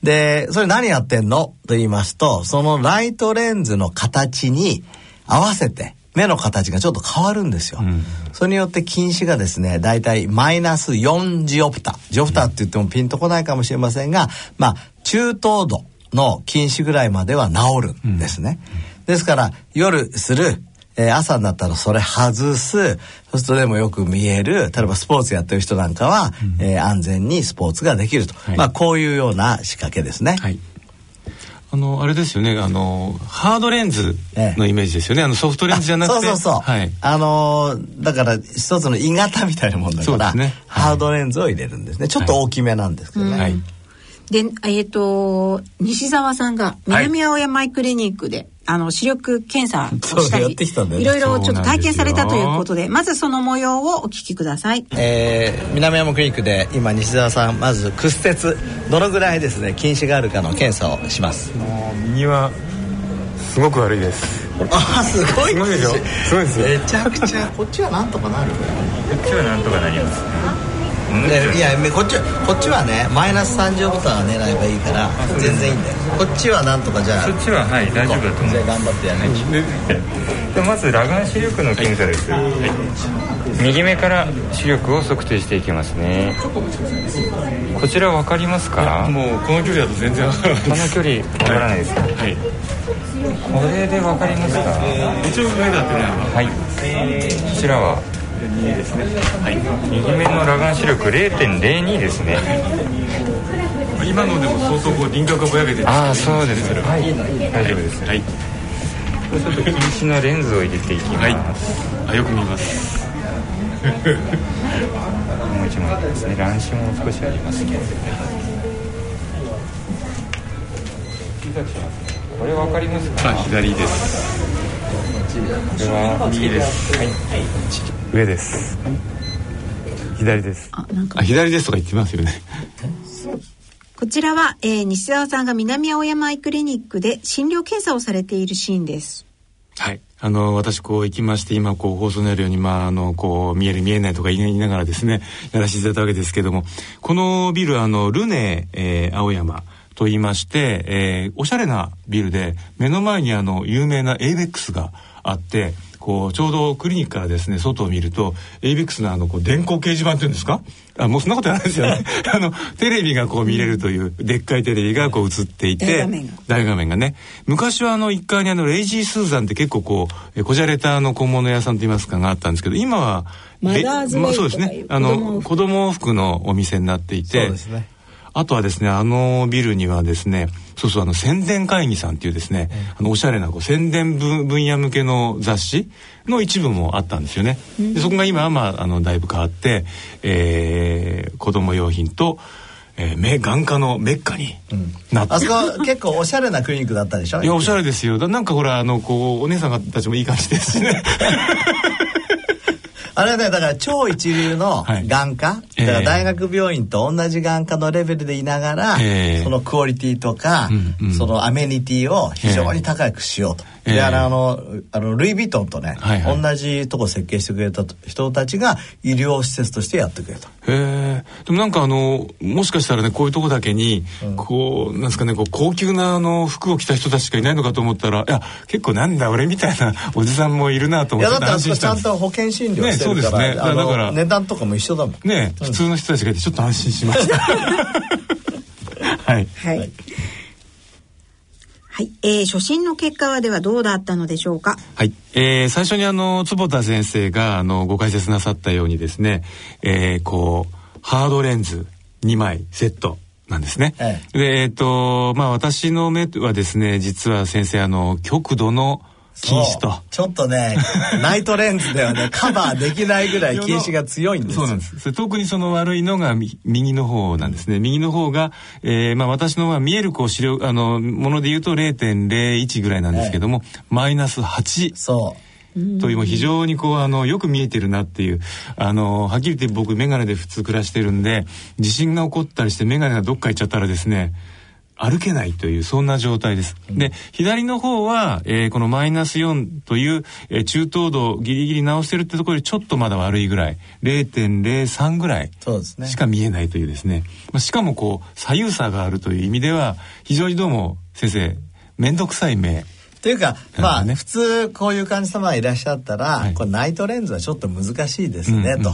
Speaker 2: で、それ何やってんの？と言いますと、そのライトレンズの形に合わせて、目の形がちょっと変わるんですよ。うん、それによって近視がですね、だいたいマイナス4ジオプタ。ジオプタって言ってもピンとこないかもしれませんが、まあ、中等度の近視ぐらいまでは治るんですね。うん、ですから、夜する、えー、朝になったらそれ外す、そうするとでもよく見える、例えばスポーツやってる人なんかは、うん、えー、安全にスポーツができると。はい、まあ、こういうような仕掛けですね。はい
Speaker 3: あのあれですよね。あのハードレンズのイメージですよね、あのソフトレンズじゃなく
Speaker 2: て。そうそうそう、はい、あのだから一つの鋳型みたいなもんだから、ね。はい、ハードレンズを入れるんですね。ちょっと大きめなんですけどね、はい、
Speaker 4: でえっ、ー、と西澤さんが南青山イクリニックで、あの視力検査をしたりいろいろちょっと体験されたということでまずその模様をお聞きください、
Speaker 2: えー、南山クリニックで今西澤さんまず屈折。どのぐらいですね近視があるかの検査をします。
Speaker 7: 右はすごく悪いです。
Speaker 2: あすごいすごい
Speaker 7: でしょすごいです
Speaker 2: めちゃくちゃこっちはなんとかなる。こ
Speaker 7: っちはなんとかなります。ね
Speaker 2: いやこっちこっちはねマイナス30ボタン狙えばいいから全然いいんだよ。こっちはなんとかじゃあ
Speaker 7: そっちははい大丈夫だと思う。じゃあ
Speaker 2: 頑張ってや
Speaker 7: ねでまず裸眼視力の検査です、はい、右目から視力を測定していきますね。こちら分かりますか？
Speaker 3: もうこの距離だと全然分からない。こ
Speaker 7: の距離分からないですか、はい、これで分かりますか？
Speaker 3: 一応上だってね。
Speaker 7: はい。こちらは？2ですね、はい、右目の裸眼視力0.02ですね。
Speaker 3: 今のでも相当こう輪郭がぼやけて
Speaker 7: ああそうです。はい。大丈夫です。はい。ちょっと近視のレンズを入れていきます、はい、
Speaker 3: あよく見ます。
Speaker 7: もう一枚ですね。乱視も少しありますけど。これわかりますか
Speaker 3: 左です。
Speaker 7: これは右です。はい。上です。左です。
Speaker 3: あなんか。左ですとか言ってますよね。
Speaker 4: こちらは、えー、西澤さんが南青山イクリニックで診療検査をされているシーンです。
Speaker 3: はい。あの私こう行きまして今こう放送のようにまああのこう見える見えないとか言いながらですねやらせていただいたわけですけどもこのビルあのルネ、えー、青山と言いまして、えー、おしゃれなビルで目の前にあの有名なエイベックスがあってこうちょうどクリニックからですね外を見るとエイベックスのあのこう電光掲示板っていうんですか？あもうそんなことないですよね。あのテレビがこう見れるというでっかいテレビがこう映っていて大画面が。ね。昔はあの1階にあのレイジー・スーザンって結構こうこじゃれたあの小物屋さんといいますかがあったんですけど今は
Speaker 4: マダーズ
Speaker 3: まあ、そうですね。あの子供服のお店になっていてそうですねあとはですねあのビルにはですねそうそうあの宣伝会議さんっていうですね、あのおしゃれなこう宣伝分野向けの雑誌の一部もあったんですよね。でそこが今はまああのだいぶ変わって、えー、子供用品とえー、目眼科のメッカになって、
Speaker 2: うん、あそこ結構おしゃれなクリニックだったでしょ？
Speaker 3: いやおしゃれですよ。なんかほらあのこうお姉さんたちもいい感じですしね
Speaker 2: あれねだから超一流の眼科、はい、だから大学病院と同じ眼科のレベルでいながら、えー、そのクオリティとか、うんうん、そのアメニティを非常に高くしようと。えー、であのあのルイ・ヴィトンとね、はいはい、同じとこ設計してくれた人たちが医療施設としてやってくれた。
Speaker 3: へえ。でもなんかあのもしかしたらねこういうとこだけに、うん、こうなんですかねこう高級なあの服を着た人たちしかいないのかと思ったらいや結構なんだ俺みたいな おじさんもいるなと思って
Speaker 2: 安心したんです。ちゃんと保険診療してるから、ね、そうですね。だから値段とかも一緒だもん。
Speaker 3: ね、うん、普通の人たちがいてちょっと安心しました。はい。
Speaker 4: はい。はい、えー、初診の結果はではどうだったのでしょうか？
Speaker 3: はい、えー、最初にあの坪田先生があのご解説なさったようにですね、えー、こうハードレンズ2枚セットなんですね。ええでえっ、ー、とまあ私の目はですね実は先生あの極度の禁止と。
Speaker 2: ちょっとね ナイトレンズではねカバーできないぐらい禁止が強いんです
Speaker 3: そうなんです。特にその悪いのが右の方なんですね。右の方が、えーまあ、私のは見えるこう視力あのもので言うと0.01ぐらいなんですけども、マイナス8
Speaker 2: そう。
Speaker 3: というも非常にこうあのよく見えてるなっていうあのはっきり言って僕眼鏡で普通暮らしてるんで地震が起こったりして眼鏡がどっか行っちゃったらですね歩けないというそんな状態です。で左の方は、えー、このマイナス4という、えー、中等度ギリギリ直してるってところよりちょっとまだ悪いぐらい。0.03ぐらいしか見えないというですね、まあ、しかもこう左右差があるという意味では非常にどうも先生面倒くさい目。
Speaker 2: というか、まあ、ね、普通こういう患者様がいらっしゃったら、はい、これナイトレンズはちょっと難しいですね、と、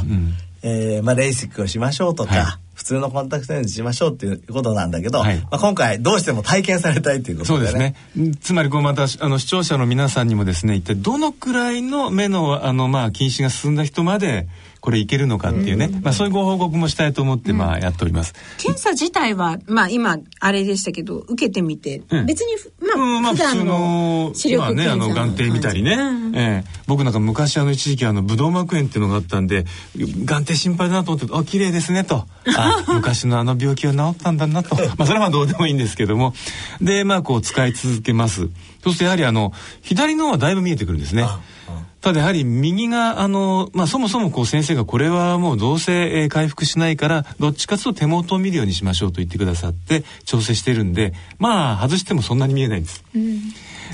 Speaker 2: えー、まあ、レーシックをしましょうとか、はい普通のコンタクトレンズしましょうっていうことなんだけど、はい、まあ、今回どうしても体験されたいということ
Speaker 3: で、ね、そうですね。つまりこうまたあの視聴者の皆さんにもですね一体どのくらいの目のあのまあ近視が進んだ人までこれいけるのかっていうね、まあ、そういうご報告もしたいと思って、まあ、やっております。
Speaker 4: 検査自体は、まあ、今、あれでしたけど、受けてみて、別に、まあ、まあ、普通の
Speaker 3: 視力検査まあね、あの、眼底見たりね。うん、えー、僕なんか昔、あの、一時期、あの、武道膜炎っていうのがあったんで、眼底心配だなと思って、あ、綺麗ですね、と。あ、昔のあの病気は治ったんだなと。まあ、それはどうでもいいんですけども。で、まあ、こう、使い続けます。そしてやはり、あの、左の方はだいぶ見えてくるんですね。ただやはり右があの、まあ、そもそもこう先生がこれはもうどうせ、えー、回復しないからどっちかというと手元を見るようにしましょうと言ってくださって調整してるんでまあ外してもそんなに見えないんです。うん、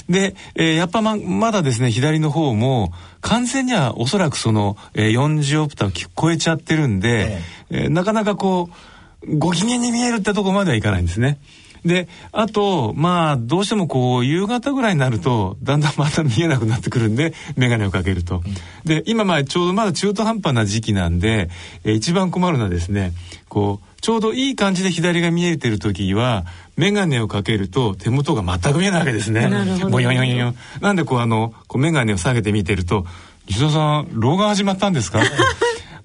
Speaker 3: で、えー、やっぱままだですね左の方も完全にはおそらくその、えー、40オプタを超えちゃってるんで、ええー、なかなかこうご機嫌に見えるってとこまではいかないんですね。で、あと、まあ、どうしてもこう、夕方ぐらいになると、だんだんまた見えなくなってくるんで、眼鏡をかけると。で、今まあ、ちょうどまだ中途半端な時期なんで、えー、一番困るのはですね、こう、ちょうどいい感じで左が見えてる時は、眼鏡をかけると手元が全く見えないわけですね。なるほど。ボヨヨヨヨなんでこう、あの、こう眼鏡を下げて見てると、西田さん、老眼始まったんですか？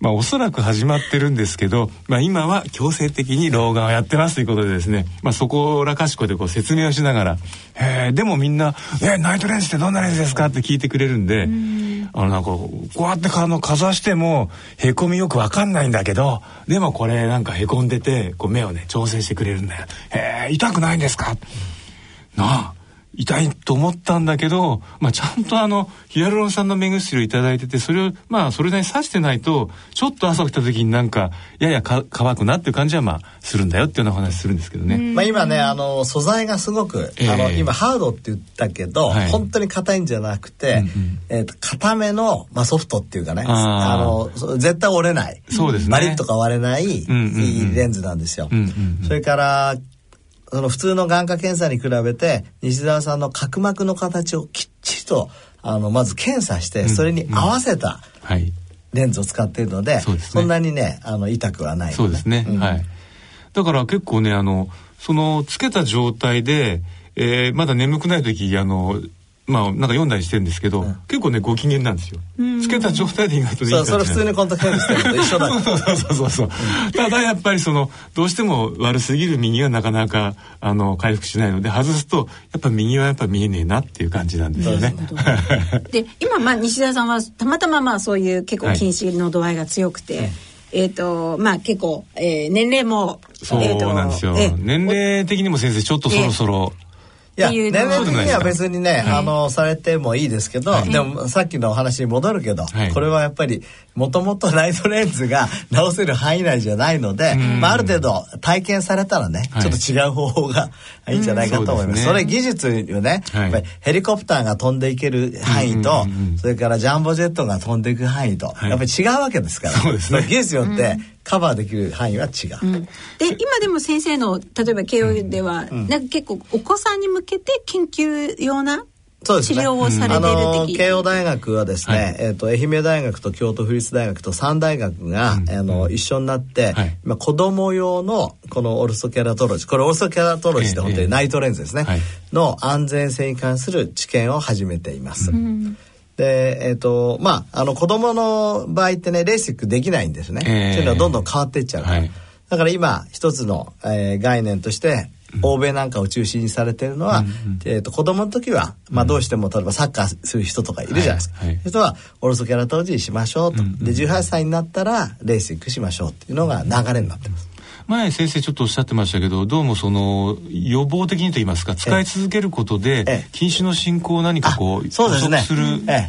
Speaker 3: まあおそらく始まってるんですけど、まあ今は強制的に老眼をやってますということでですね、まあそこらかしこでこう説明をしながら、えでもみんな、えナイトレンズってどんなレンズですかって聞いてくれるんで、んあのなんかこうやってあのかざしてもへこみよくわかんないんだけど、でもこれなんかへこんでて、こう目をね調整してくれるんだよ。え痛くないんですか？なあ。痛いと思ったんだけど、まあ、ちゃんとあのヒアルロン酸の目薬を頂いててそれをまあそれなりに刺してないとちょっと朝起きた時になんかややか乾くなっていう感じはまあするんだよっていうような話するんですけどね。
Speaker 2: まあ今ねあの素材がすごく、えー、あの今ハードって言ったけど、はい、本当に硬いんじゃなくて、うんうん、えー、と硬めの、まあ、ソフトっていうかねあの絶対折れない。
Speaker 3: そうですね。
Speaker 2: バリッとか割れない、いいレンズなんですよ。うんうんうん、それからその普通の眼科検査に比べて西澤さんの角膜の形をきっちりとあのまず検査してそれに合わせたレンズを使っているので,、そんなにねあの痛くはない、
Speaker 3: ね、そうですね、うん、はい。だから結構ねあのそのつけた状態で、えー、まだ眠くない時あのまあなんか読んだりしてるんですけど、うん、結構ねご機嫌なんですよ。つけた状態で意外といい
Speaker 2: そうそれ普通にコンタクトレンズしてると一緒だ。
Speaker 3: そうそうそうそう、うん、ただやっぱりそのどうしても悪すぎる右はなかなかあの回復しないので外すとやっぱ右はやっぱ見えねえなっていう感じなんですよね。
Speaker 4: で今まあ西田さんはたまたままあそういう結構近視の度合いが強くて。はいえっ、ー、とまあ結構、えー、年齢も
Speaker 3: そうなんですよ、年齢的にも先生ちょっとそろそろ、
Speaker 2: いや年齢的には別にね、あのされてもいいですけど、でもさっきのお話に戻るけど、これはやっぱりもともとライトレンズが直せる範囲内じゃないので、まあ、ある程度体験されたらね、ちょっと違う方法がいいんじゃないかと思います。それ技術よね、やっぱりヘリコプターが飛んでいける範囲と、それからジャンボジェットが飛んでいく範囲と、やっぱり違うわけですから、そうですね、技術によってカバーできる範囲は違う。うん、で
Speaker 4: 今でも先生の例えば慶応では、うん、なんか結構お子さんに向けて研究用なそうですね、治療をされてる
Speaker 2: 的慶応大学はですね、はい、えーと、愛媛大学と京都府立大学と三大学が、うん、あの一緒になって、はい、今子供用のこのオルソキャラトロジーこれオルソキャラトロジーって本当にナイトレンズですね、はい、の安全性に関する知見を始めています。うん。で、えっ、ー、と、まあ、あの、子供の場合ってね、レーシックできないんですね。えー、というのはどんどん変わっていっちゃうから。はい、だから今、一つの、えー、概念として、欧米なんかを中心にされているのは、うん、えーと、子供の時は、まあ、どうしても例えばサッカーする人とかいるじゃないですか、はいはい、人はおろそキャラ当時しましょうと、うん、で18歳になったらレーシックしましょうっていうのが流れになってます。
Speaker 3: 前先生ちょっとおっしゃってましたけどどうもその予防的にと言いますか使い続けることで近視の進行を何かこう
Speaker 2: そうです
Speaker 3: る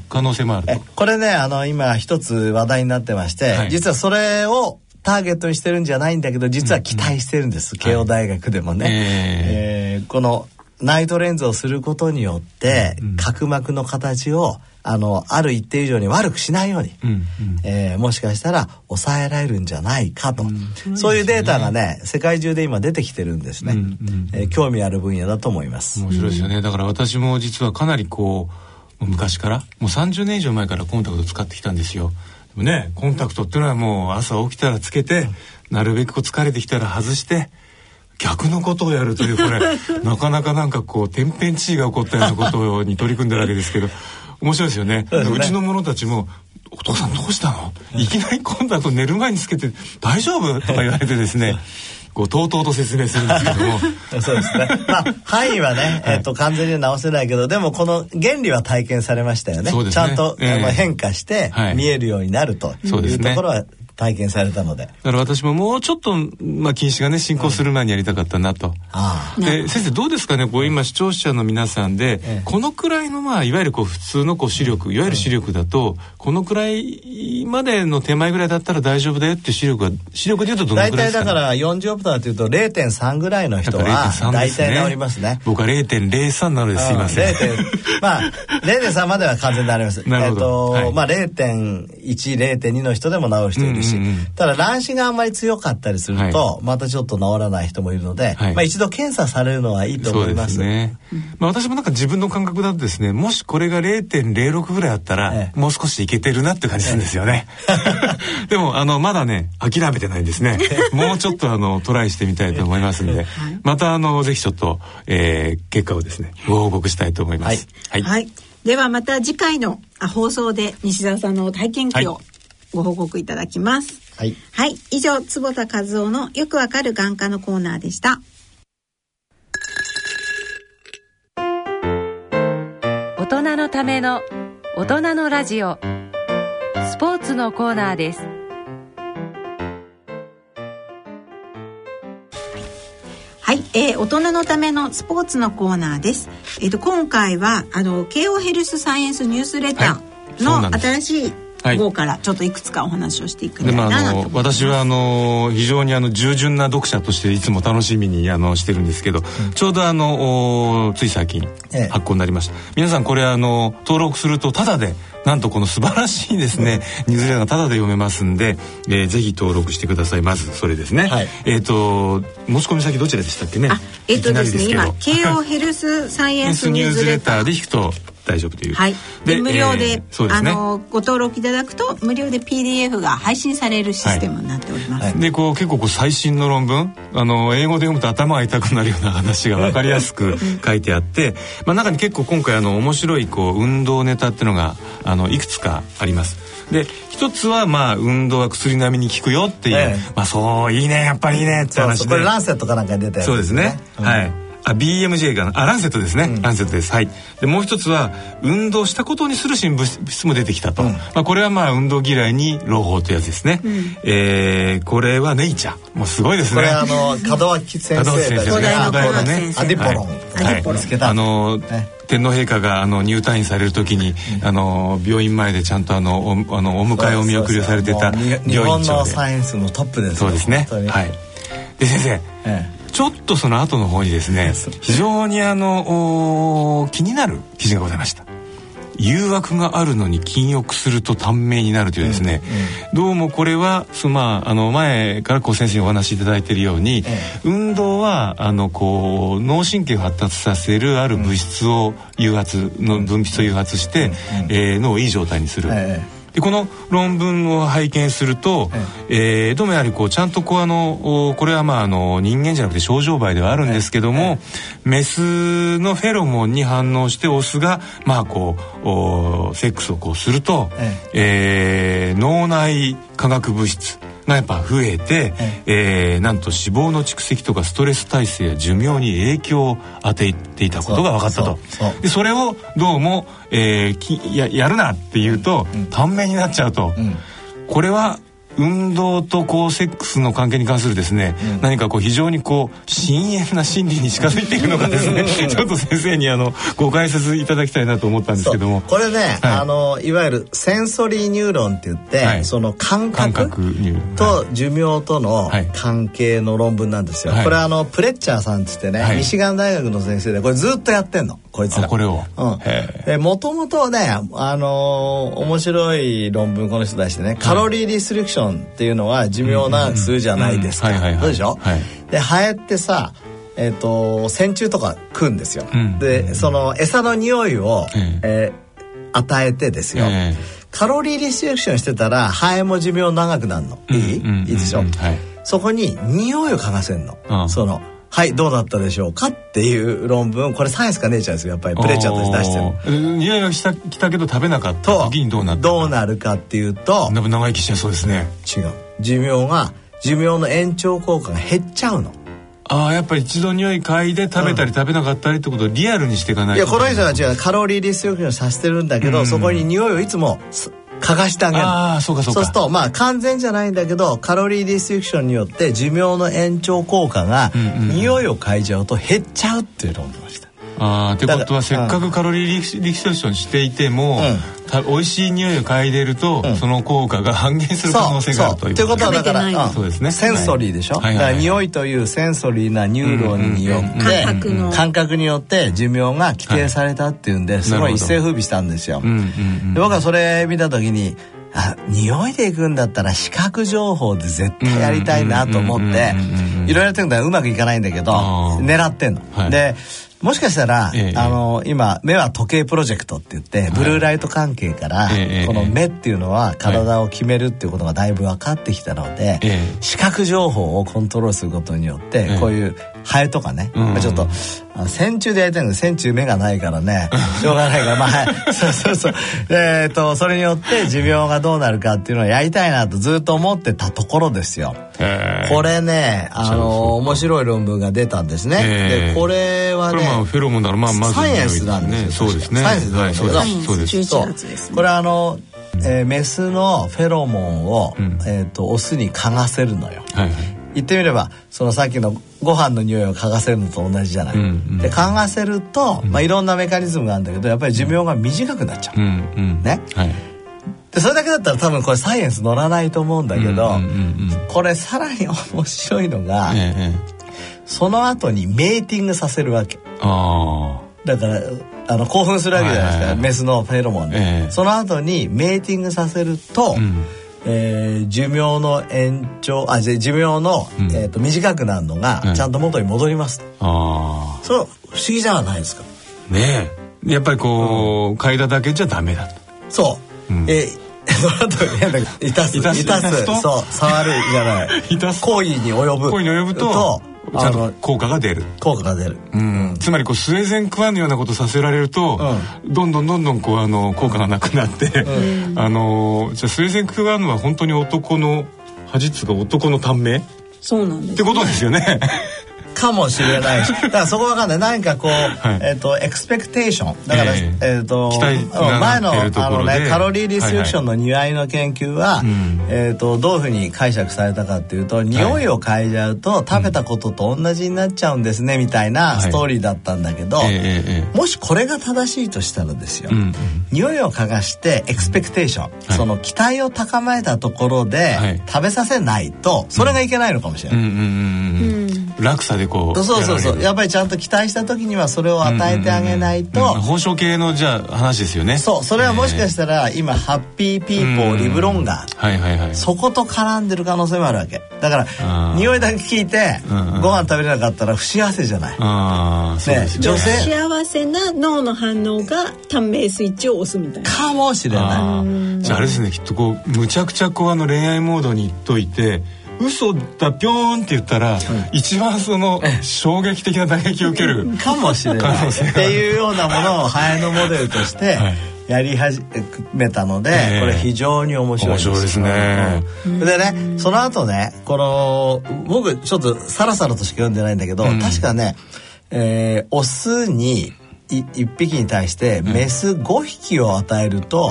Speaker 3: 可能性もあると、
Speaker 2: これねあの今一つ話題になってまして、はい、実はそれをターゲットにしてるんじゃないんだけど実は期待してるんです、うん、慶応大学でもね、はい、えー、このナイトレンズをすることによって、うん、角膜の形をあのある一定以上に悪くしないように、うんうん、えー、もしかしたら抑えられるんじゃないかと、うん、そういうデータがね世界中で今出てきてるんですね、うんうん、えー、興味ある分野だと思います。
Speaker 3: 面白いですよね。だから私も実はかなりこう昔からもう30年以上前からコンタクト使ってきたんですよねコンタクトっていうのはもう朝起きたらつけて、なるべく疲れてきたら外して逆のことをやるというこれ なかなかなんかこう天変地異が起こったようなことに取り組んでるわけですけど面白いですよね。うちの者たちもお父さんどうしたの？いきなり今度は寝る前につけて大丈夫？とか言われてですねこうとうとうと説明するんですけども。
Speaker 2: そうですね。まあ範囲はね、えーと、完全には直せないけどでもこの原理は体験されましたよね、ね、ちゃんと、えー、変化して見えるようになるというところは体験されたので。だ
Speaker 3: から私ももうちょっと、まあ、禁止がね進行する前にやりたかったなと、うん、で先生どうですかねこう今視聴者の皆さんで、ええ、このくらいのまあいわゆるこう普通のこう視力いわゆる視力だと、このくらいまでの手前ぐらいだったら大丈夫だよっていう視力は視力でいうとどのくらいですか、ね、
Speaker 2: 大体だから40オプターというと0.3ぐらいの人は大体治りますね。
Speaker 3: 僕は0.03なのですいません。
Speaker 2: まあ0.3までは完全になります。なるほど、えっと、はい、まあ0.10.2の人でも治る人いるし、うんうんうん、ただ乱視があんまり強かったりすると、はい、またちょっと治らない人もいるので、はい、まあ一度検査されるのはいいと思います。
Speaker 3: そうですね。まあ私もなんか自分の感覚だとですね、もしこれが0.06ぐらいあったら、ええ、もう少しいけてるなって感じするんですよね。え、でもあのまだね諦めてないんですね。もうちょっとあのトライしてみたいと思いますので、またあのぜひちょっと、えー、結果をですねご報告したいと思います。
Speaker 4: はい。はい、ではまた次回の放送で西澤さんの体験記をご報告いただきます。はい。はい。以上、坪田和夫のよくわかる眼科のコーナーでした。
Speaker 1: 大人のための大人のラジオスポーツのコーナーです
Speaker 4: はい、えー、大人のためのスポーツのコーナーです。えっ、ー、と今回はあの慶応ヘルスサイエンスニュースレターの新しい号からちょっといくつかお話をしていくみたいなあの
Speaker 3: 私はあの非常にあの従順な読者としていつも楽しみにあのしてるんですけど、うん、ちょうどあのつい最近発行になりました、ええ、皆さんこれあの登録するとタダでなんとこの素晴らしいですね、ニュースレターがタダで読めますんで、えー、ぜひ登録してください。まずそれですね、はい、えっ、ー、と申し込み先どちらでしたっけね？
Speaker 4: えっ、ー、とですね今慶応ヘルスサイエンスニュースレター
Speaker 3: で引くと大丈夫という。
Speaker 4: はい。で無料で、えーでね、あのご登録いただくと無料で PDF が配信されるシステムになっております。はい、
Speaker 3: でこう結構こう最新の論文あの英語で読むと頭が痛くなるような話が分かりやすく 書いてあって、まあ中に結構今回あの面白いこう運動ネタっていうのがあのいくつかあります。で一つはまあ運動は薬並みに効くよっていう、ええ、まあそういいねやっぱりいいねって話で。
Speaker 2: これランセットかなんかに出たやつ、
Speaker 3: ね、そうですね、うん、はいあ BMJ かなあランセットですね、うん、ランセットです。はい。でもう一つは運動したことにする新物質も出てきたと、うん、まあ、これはまあ運動嫌いに朗報というやつですね、うん、えー、これはネイチャー。もうすごいですね。
Speaker 2: これあの 門脇先生門脇先生
Speaker 4: ね。
Speaker 2: アディポロン、
Speaker 3: はい、はい、あの、ね天皇陛下があの入退院される時に、うん、あの病院前でちゃんとあのおあのお迎えお見送りをされてた病院長で。日
Speaker 2: 本のサイエンスのトップです、
Speaker 3: ね、そうですね。はい。で先生、ええちょっとその後の方にですね非常にあの気になる記事がございました。誘惑があるのに禁欲すると短命になるというですね、うんうん、どうもこれはその、まあ、あの前からこう先生にお話しいただいているように、運動はあのこう脳神経を発達させるある物質を誘発の分泌を誘発して、うん、え。ー、脳をいい状態にする。でこの論文を拝見すると、ええ。ー、どうもやはりこうちゃんとこうあのこれはまああの人間じゃなくて症状媒ではあるんですけども、メスのフェロモンに反応してオスがまあこうセックスをこうすると、え。えー、脳内化学物質がやっぱ増えて、ええ。ー、なんと脂肪の蓄積とかストレス耐性や寿命に影響を与えていたことが分かったと。でそれをどうも、えー、きややるなっていうと、短命になっちゃうと、これは運動とこうセックスの関係に関するですね、うん、何かこう非常にこう深遠な心理に近づいていくのかですね。ちょっと先生にあのご解説いただきたいなと思ったんですけども。
Speaker 2: これね、はい、あのいわゆるセンソリーニューロンって言って、はい、その感覚と寿命との関係の論文なんですよ、はい、これあのプレッチャーさんっつってね、ミシガン大学の先生でこれずっとやってんの。こいつら。
Speaker 3: これを？
Speaker 2: もともとねあのー、面白い論文この人出してねカロリーリストリクションっていうのは寿命を長くするじゃないですか。そうでしょ、はい、でハエってさえーと、線虫とか食うんですよ、うん、でその餌の匂いを、うん、えー、与えてですよ、えー、カロリーリストションしてたらハエも寿命長くなるの。いい、うん、いい？でしょ、はい、そこに匂いを嗅がせるの、そのはいどうだったでしょうかっていう論文。これサイエンスかネイチャーですよやっぱり。プレチャーとして出して
Speaker 3: る匂いがしたきたけど食べなかった。時にどうなった
Speaker 2: どうなるかっていうと
Speaker 3: 長生きしちゃそうですね。
Speaker 2: 違う。寿命が寿命の延長効果が減っちゃうの。
Speaker 3: ああやっぱり一度匂い嗅いで食べたり食べなかったりってことをリアルにしていかない
Speaker 2: と。いやこの人たちはカロリーリストリクションさせてるんだけど、そこに匂いをいつも嗅がしてあげる。
Speaker 3: あそうかそうか。
Speaker 2: そうするとまあ完全じゃないんだけどカロリーディストリクションによって寿命の延長効果が匂いを嗅いじゃうと減っちゃうっていうのを思いました
Speaker 3: ああってことはせっかくカロリーリストリクションしていても、うん、美味しい匂いを嗅いでると、うん、その効果が半減する可能性があると。いう。
Speaker 2: ということはだから、
Speaker 3: そうですね。
Speaker 2: センソリーでしょ、はい、だから匂いというセンソリーなニューロンによって、感覚によって寿命が規定されたっていうんで、すごい一世風靡したんですよ、で僕はそれ見た時にあ匂いでいくんだったら視覚情報で絶対やりたいなと思っていろいろやってるんだうまくいかないんだけど狙ってんの。はい、でもしかしたら、ええ、あの今目は時計プロジェクトって言って、はい、ブルーライト関係から、え、この目っていうのは体を決めるっていうことがだいぶ分かってきたので、視覚情報をコントロールすることによって、こういうハエとかね、うん、ちょっと線虫でやりたいので線虫目がないからね。しょうがないからまあ そうそうそう。えっとそれによって寿命がどうなるかっていうのをやりたいなとずっと思ってたところですよ。これねあの面白い論文が出たんですね。でこれはね
Speaker 3: フェロモンだまあま
Speaker 2: ずサイエンスなんです
Speaker 3: よ。そうですね。
Speaker 2: サイエンスなんですけど、はい、
Speaker 3: そうです。
Speaker 2: そうこれあのえー、メスのフェロモンを、うん、えーと、オスに嗅がせるのよ。はいはい言ってみればそのさっきのご飯の匂いを嗅がせるのと同じじゃない。うんうん、で嗅がせると、まあ、いろんなメカニズムがあるんだけどやっぱり寿命が短くなっちゃう。うんうん、ね、はい、でそれだけだったら多分これサイエンス乗らないと思うんだけど、これさらに面白いのが、ええ、その後にメーティングさせるわけ。だからあの興奮するわけじゃないですか、はいはいはい、メスのフェロモンで、え、その後にメーティングさせると、うんえー、寿命の延長あ寿命の、うん、えーと、短くなるのがちゃんと元に戻ります、うん、ああそう不思議じゃないですか。
Speaker 3: ねえ。やっぱりこう、うん、嗅いだだけじゃダメだと。
Speaker 2: そう、うん、え その後いたすいたす。そう触るじゃない。行為に及ぶ。
Speaker 3: 行為に及ぶとちゃんと効果が出る。
Speaker 2: 効果が出る、
Speaker 3: うん、つまりこうスウェーデンクワンのようなことさせられると、うん、どんどんどんどんこうあの効果がなくなって、うん、あのじゃあスウェーデンクワンは本当に男の恥つが男の短命？
Speaker 4: そうなんです、ね、
Speaker 3: ってことですよね
Speaker 2: かもしれないし。だからそこわかんない。何かこう、はい、えっ、ー、とエクスペクテーションだから、えっ、ー、えー、と前のあの、ね、カロリーリストリクションの匂いの研究は、はいはい、えっ、ー、とどういうふうに解釈されたかっていうと匂いを嗅いじゃうと食べたことと同じになっちゃうんですねみたいなストーリーだったんだけど、もしこれが正しいとしたらですよ、うん、匂いを嗅がしてエクスペクテーション、その期待を高めたところで、食べさせないとそれがいけないのかもしれない。
Speaker 3: 落差でこう
Speaker 2: そうそうそう。やっぱりちゃんと期待した時にはそれを与えてあげないと、
Speaker 3: 報奨系のじゃあ話ですよね。
Speaker 2: そうそれはもしかしたら今ハッピーピーポーリブロンガー、はいはいはい、そこと絡んでる可能性もあるわけ。だから匂いだけ聞いてご飯食べれなかったら不幸せじゃない。あ
Speaker 4: そうです、ね、女性。幸せな脳の反応が短命スイッチを押すみたいな。
Speaker 2: かもしれない。
Speaker 3: じゃああれですねきっとこうむちゃくちゃこうあの恋愛モードにいっといて嘘だぴょーんって言ったら、うん、一番その衝撃的な打撃を受ける
Speaker 2: かもしれない。っていうようなものをハエのモデルとしてやり始めたので、はい、これ非常に面白いです面白いですね、うん、でねその後ねこの僕ちょっとさらさらとしか読んでないんだけど、うん、確かね、えー、オスに1匹に対してメス5匹を与えると、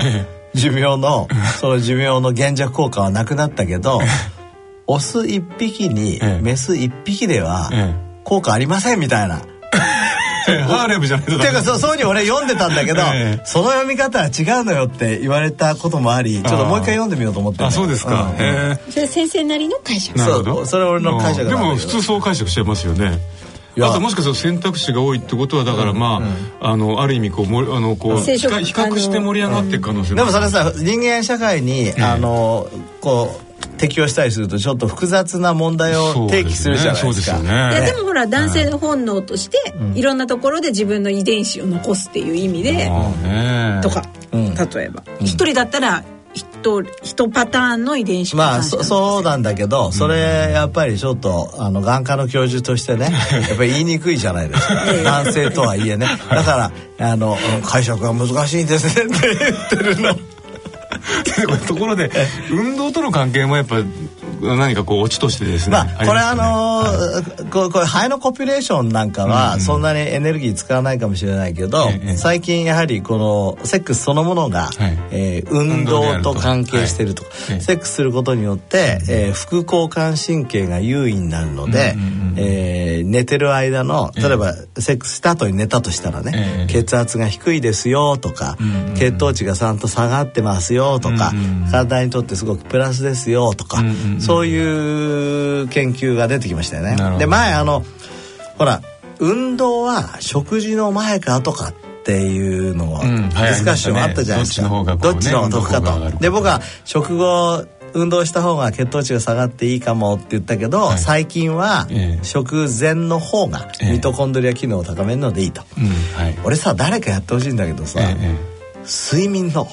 Speaker 2: 寿命のその寿命の減弱効果はなくなったけどオス1匹にメス1匹では効果ありませんみたいな。
Speaker 3: ハーレムじゃないと
Speaker 2: ていうかそうそうに俺読んでたんだけど、ええ、その読み方は違うのよって言われたこともありちょっともう一回読んでみようと思って
Speaker 3: あそうですか、うん、
Speaker 4: へそれ先生なりの解釈。
Speaker 2: そうそれは俺の解釈
Speaker 3: でも普通そう解釈しちゃいますよね。あともしかすると選択肢が多いってことはだからまあ、うんうん、あのある意味こうもあのこう比較して盛り上がっていく可能性
Speaker 2: も、うん、でもそれさ人間社会に、あのこう適用したりするとちょっと複雑な問題を提起するじゃないですか。
Speaker 4: で、ねね、いやでもほら男性の本能として、いろんなところで自分の遺伝子を残すっていう意味で、とか、例えば。一、人だったら一一パターンの遺伝子
Speaker 2: まあそそうなんだけどそれやっぱりちょっとあの眼科の教授としてねやっぱり言いにくいじゃないですか。男性とはいえね。だからあの解釈が難しいんですねって言ってるの。
Speaker 3: ところで運動との関係もやっぱ何かこうオチとしてですね。ま
Speaker 2: あ、これあのー、ここれ肺のコピュレーションなんかはそんなにエネルギー使わないかもしれないけど、最近やはりこのセックスそのものが、はえ運動と関係してると。か、セックスすることによって、えー、副交感神経が優位になるので、え寝てる間の例えばセックスした後に寝たとしたらね、血圧が低いですよとか、血糖値がちゃんと下がってますよとか、体にとってすごくプラスですよとか、そういう研究が出てきましたよね。で前あのほら運動は食事の前か後かっていうのを、ディスカッションあったじゃないですか。どっちの方が得かと。で僕は食後運動した方が血糖値が下がっていいかもって言ったけど、はい、最近は食前の方がミトコンドリア機能を高めるのでいいと、えーはい、俺さ誰かやってほしいんだけどさ、えー、睡眠の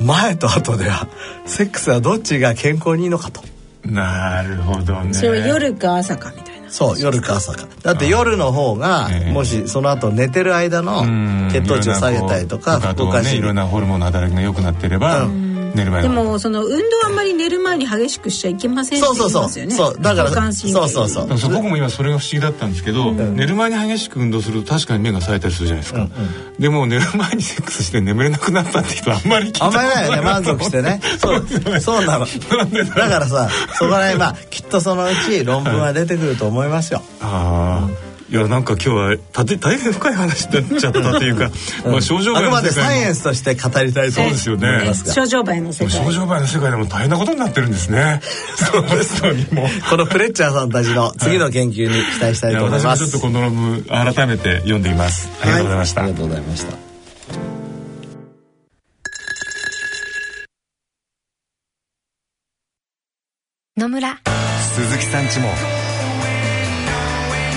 Speaker 2: 前と後ではセックスはどっちが健康にいいのかと。
Speaker 3: なるほどね。
Speaker 4: それは夜か朝かみたいな。
Speaker 2: そう夜か朝か。だって夜の方が、もしその後寝てる間の血糖値を下げたりとか
Speaker 3: 副交感神経いろんなホルモンの働きが良くなってれば、うん
Speaker 4: でもその運動あんまり寝る前に激しくしちゃいけませんって言いますよね。
Speaker 2: そうそうそう。だからそうそうそう。
Speaker 3: 僕も今それが不思議だったんですけど、うん、寝る前に激しく運動すると確かに目が冴えたりするじゃないですか、うんうん、でも寝る前にセックスして眠れなくなったって人あんまり聞いた。ことない。あんまりない。
Speaker 2: よね満足してねそう。そうなの。だからさそこら辺まあきっとそのうち論文は出てくると思いますよ、
Speaker 3: ああいやなんか今日はたて大変深い話になっちゃったというか、
Speaker 2: うん、まあ症状あくまでサイエンスとして語りたい
Speaker 3: そうですよね。
Speaker 4: 症状倍の世界
Speaker 3: 症状倍の世界でも大変なことになってるんですね。
Speaker 2: そうです。このプレッチャーさんたちの次の研究に期待したいと思います、
Speaker 3: はい、ちょっとこの論文改めて読んでみます。ありがとうございました、
Speaker 2: はい、ありがとうございました
Speaker 5: 野村
Speaker 6: 鈴木さんちも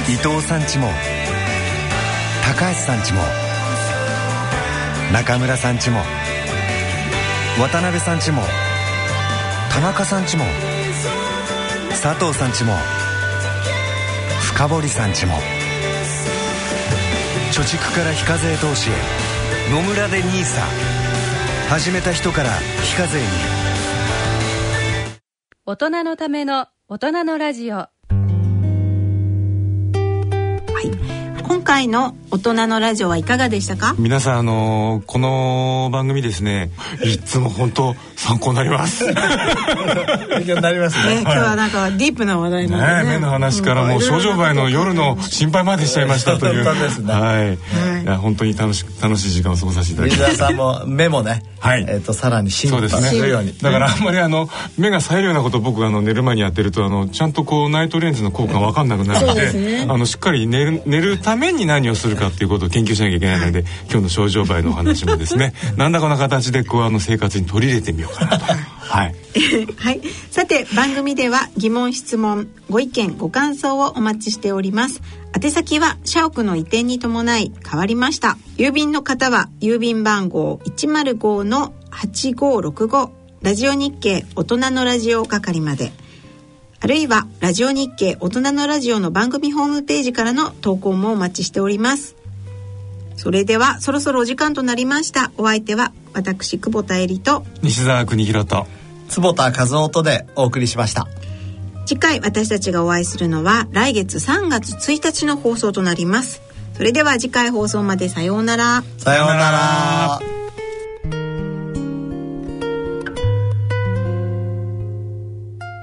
Speaker 6: 伊藤さんちも高橋さんちも中村さんちも渡辺さんちも田中さんちも佐藤さんちも深堀さんちも貯蓄から非課税投資へ野村で NISA 始めた人から非課税に。
Speaker 1: 大人のための大人のラジオ。
Speaker 4: Ay, 今回の大人のラジオはいかがでしたか？
Speaker 3: 皆さんあのー、この番組ですねいつも本当参考になります。
Speaker 2: 勉強になりますね、
Speaker 4: 今日はなんかディープな話題な
Speaker 3: んでね、ね、目の話からもう症状前の夜の心配までしちゃいましたという。
Speaker 2: 本当ですね。はい、
Speaker 3: い、や本当に楽し楽しい時間を過ごさせていただき
Speaker 2: ましたさんも目もね。はい。えっ、ー、とさらに進化するように、
Speaker 3: ね、だからあんまりあの目が冴えるようなこと僕あの寝る前にやってるとあのちゃんとこうナイトレンズの効果が分かんなくなるので、ね、あのしっかり寝る寝るために何をするかっていうことを研究しなきゃいけないので今日の症状倍のお話もですね 何らかの形でこうあの生活に取り入れてみようかなと。はい、
Speaker 4: はい、さて番組では疑問質問ご意見ご感想をお待ちしております。宛先は社屋の移転に伴い変わりました。郵便の方は郵便番号105の8565ラジオ日経大人のラジオ係まであるいはラジオ日経大人のラジオの番組ホームページからの投稿もお待ちしております。それではそろそろお時間となりました。お相手は私久保田恵里と。
Speaker 3: 西澤邦弘と。
Speaker 2: 坪田和夫とでお送りしました。
Speaker 4: 次回私たちがお会いするのは来月3月1日の放送となります。それでは次回放送までさようなら。
Speaker 2: さようなら